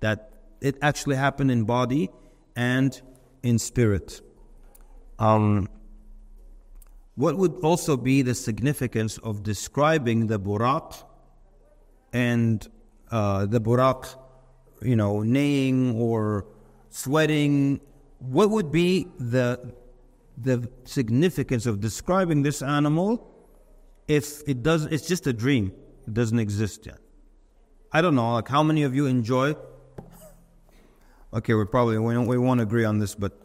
Speaker 2: that it actually happened in body and in spirit. Um, what would also be the significance of describing the buraq and uh, the buraq, you know, neighing or sweating? What would be the the significance of describing this animal if it does? It's just a dream; it doesn't exist yet. I don't know. Like, how many of you enjoy? Okay, we probably we, we won't agree on this, but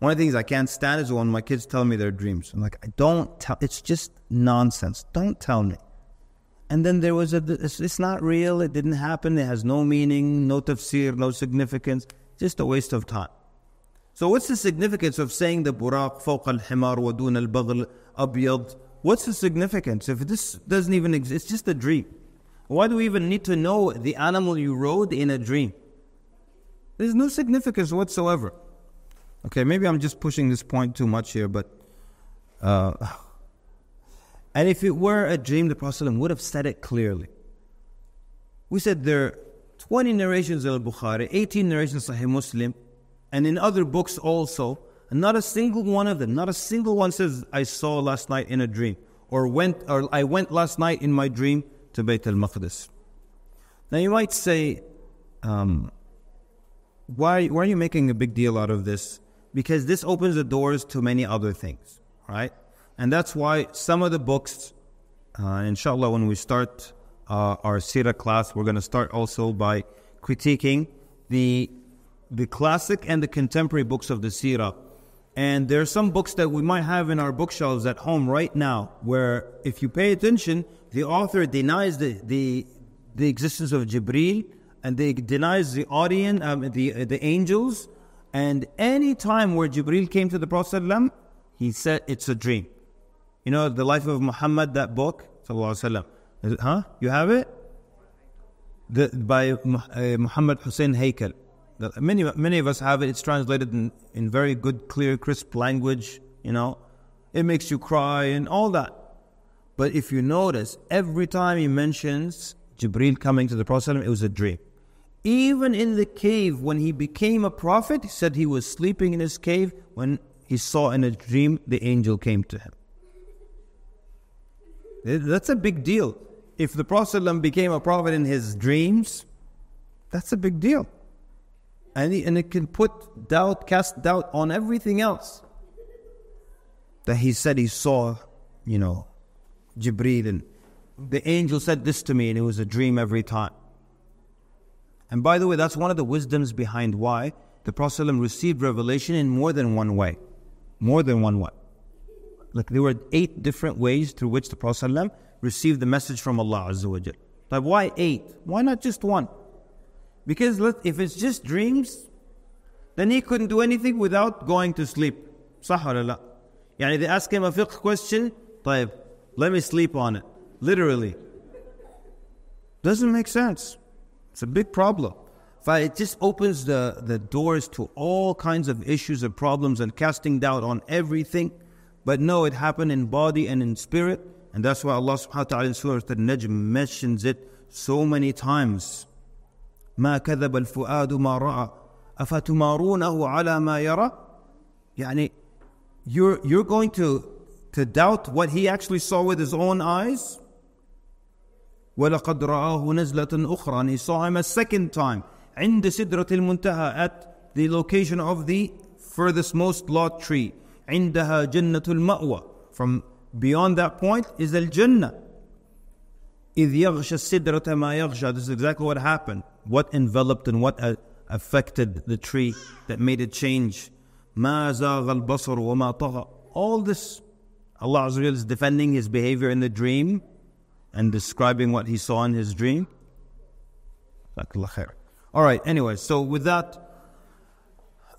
Speaker 2: one of the things I can't stand is when my kids tell me their dreams. I'm like, I don't tell. It's just nonsense. Don't tell me. And then there was a. It's, it's not real. It didn't happen. It has no meaning, no tafsir, no significance. Just a waste of time. So what's the significance of saying the buraq فوق الحمار ودون البغل أبيض? What's the significance if this doesn't even exist? It's just a dream. Why do we even need to know the animal you rode in a dream? There's no significance whatsoever. Okay, maybe I'm just pushing this point too much here, but. Uh, and if it were a dream, the Prophet would have said it clearly. We said there are 20 narrations in Al Bukhari, 18 narrations in Sahih Muslim, and in other books also, and not a single one of them, not a single one says, I saw last night in a dream, or went, or I went last night in my dream to Bayt al Maqdis. Now you might say, um, why, why are you making a big deal out of this? Because this opens the doors to many other things, right? And that's why some of the books, uh, inshallah, when we start uh, our Sira class, we're going to start also by critiquing the the classic and the contemporary books of the Sira. And there are some books that we might have in our bookshelves at home right now, where if you pay attention, the author denies the the, the existence of Jibril and they denies the audience, um, the the angels, and any time where Jibril came to the Prophet he said it's a dream. You know, The Life of Muhammad, that book? Alaihi Huh? You have it? The, by uh, Muhammad Hussein Haykal. Many, many of us have it. It's translated in, in very good, clear, crisp language. You know, it makes you cry and all that. But if you notice, every time he mentions Jibreel coming to the Prophet, it was a dream. Even in the cave, when he became a prophet, he said he was sleeping in his cave when he saw in a dream the angel came to him. That's a big deal. If the Prophet became a prophet in his dreams, that's a big deal. And, he, and it can put doubt, cast doubt on everything else. That he said he saw, you know, Jibreel and the angel said this to me and it was a dream every time. And by the way, that's one of the wisdoms behind why the Prophet received revelation in more than one way. More than one way. Like there were eight different ways through which the Prophet received the message from Allah Azza wa Like why eight? Why not just one? Because if it's just dreams, then he couldn't do anything without going to sleep. صح ولا لا؟ يعني they ask him a fiqh question, طيب, let me sleep on it. Literally. Doesn't make sense. It's a big problem. It just opens the, the doors to all kinds of issues and problems and casting doubt on everything. But no, it happened in body and in spirit. And that's why Allah subhanahu wa ta'ala in Surah Al-Najm mentions it so many times. ما كذب الفؤاد ما رأى أفتمارونه على ما يرى يعني you're, you're going to, to doubt what he actually saw with his own eyes ولقد رآه نزلة أخرى and he saw him a second time عند سدرة المنتهى at the location of the furthest most lote tree. عندها جنة المأوى. From beyond that point is الجنة إذ يغشى السدرة ما يغشى. This is exactly what happened. What enveloped and what uh, affected the tree that made it change. ما زاغ البصر وما طغى. All this Allah is defending his behavior in the dream and describing what he saw in his dream. All right, anyway, so with that,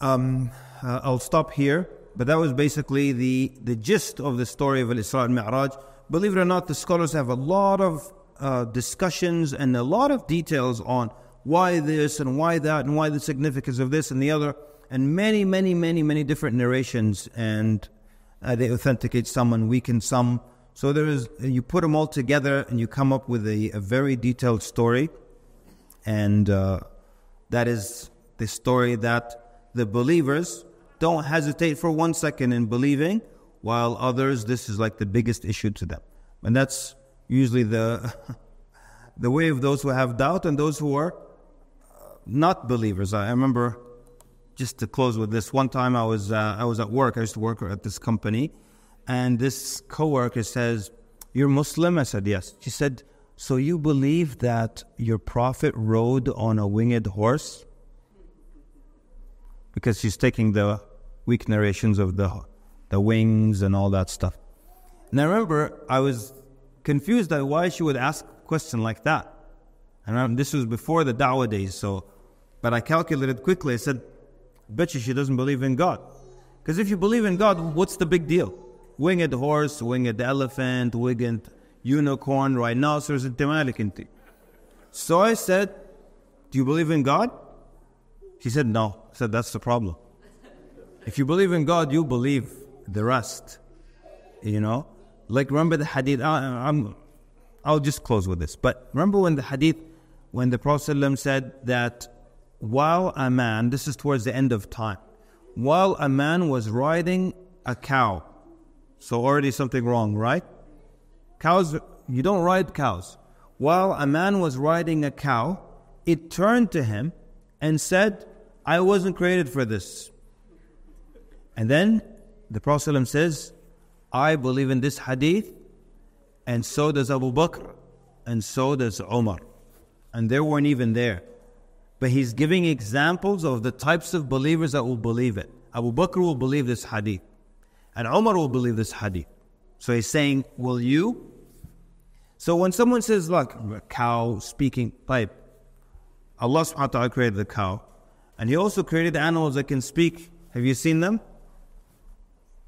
Speaker 2: um, uh, I'll stop here. But that was basically the, the gist of the story of Al Isra al Mi'raj. Believe it or not, the scholars have a lot of uh, discussions and a lot of details on why this and why that and why the significance of this and the other, and many, many, many, many different narrations. And uh, they authenticate some and weaken some. So there is, you put them all together and you come up with a, a very detailed story. And uh, that is the story that the believers don't hesitate for one second in believing, while others, this is like the biggest issue to them. And that's usually the, the way of those who have doubt and those who are not believers. I remember, just to close with this, one time I was, uh, I was at work, I used to work at this company and this coworker says, You're Muslim? I said, Yes. She said, So you believe that your prophet rode on a winged horse? Because she's taking the weak narrations of the, the wings and all that stuff. And I remember I was confused at why she would ask a question like that. And this was before the da'wah days, so, but I calculated quickly. I said, Bet you she doesn't believe in God. Because if you believe in God, what's the big deal? Winged horse, winged elephant, winged unicorn, rhinoceros, and malik So I said, Do you believe in God? He said, No. I said, That's the problem. If you believe in God, you believe the rest. You know? Like, remember the hadith? I, am I'll just close with this. But remember when the hadith, when the Prophet said that while a man, this is towards the end of time, while a man was riding a cow, so already something wrong, right? Cows, you don't ride cows. While a man was riding a cow, it turned to him and said, I wasn't created for this. And then the Prophet says, I believe in this hadith, and so does Abu Bakr, and so does Umar. And they weren't even there. But he's giving examples of the types of believers that will believe it. Abu Bakr will believe this hadith. And Umar will believe this hadith. So he's saying, Will you? So when someone says, Look, a cow speaking pipe, Allah subhanahu wa ta'ala created the cow. And He also created animals that can speak. Have you seen them?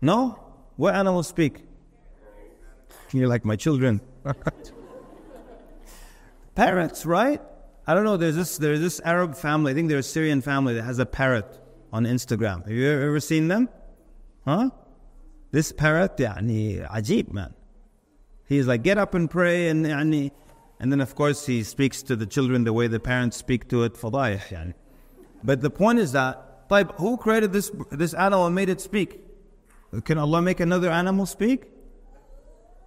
Speaker 2: No? What animals speak? You're like my children. Parrots, right? I don't know. There's this there's this Arab family. I think they're a Syrian family that has a parrot on Instagram. Have you ever seen them? Huh? This parrot, يعني عجيب, man. He's like, get up and pray, and يعني, and then of course he speaks to the children the way the parents speak to it. فضايح يعني. But the point is that, طيب, who created this this animal and made it speak? Can Allah make another animal speak?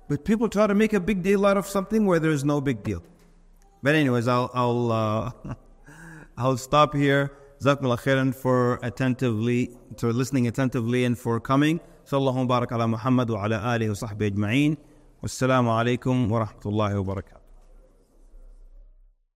Speaker 2: But people try to make a big deal out of something where there is no big deal. But anyways, I'll I'll uh, I'll stop here. Jazakumullah khairan for attentively for listening attentively and for coming. Sallallahu barak ala Muhammad wa ala alihi wa sahbihi ajma'in. Wassalamu alaikum wa rahmatullahi wa barakatuh.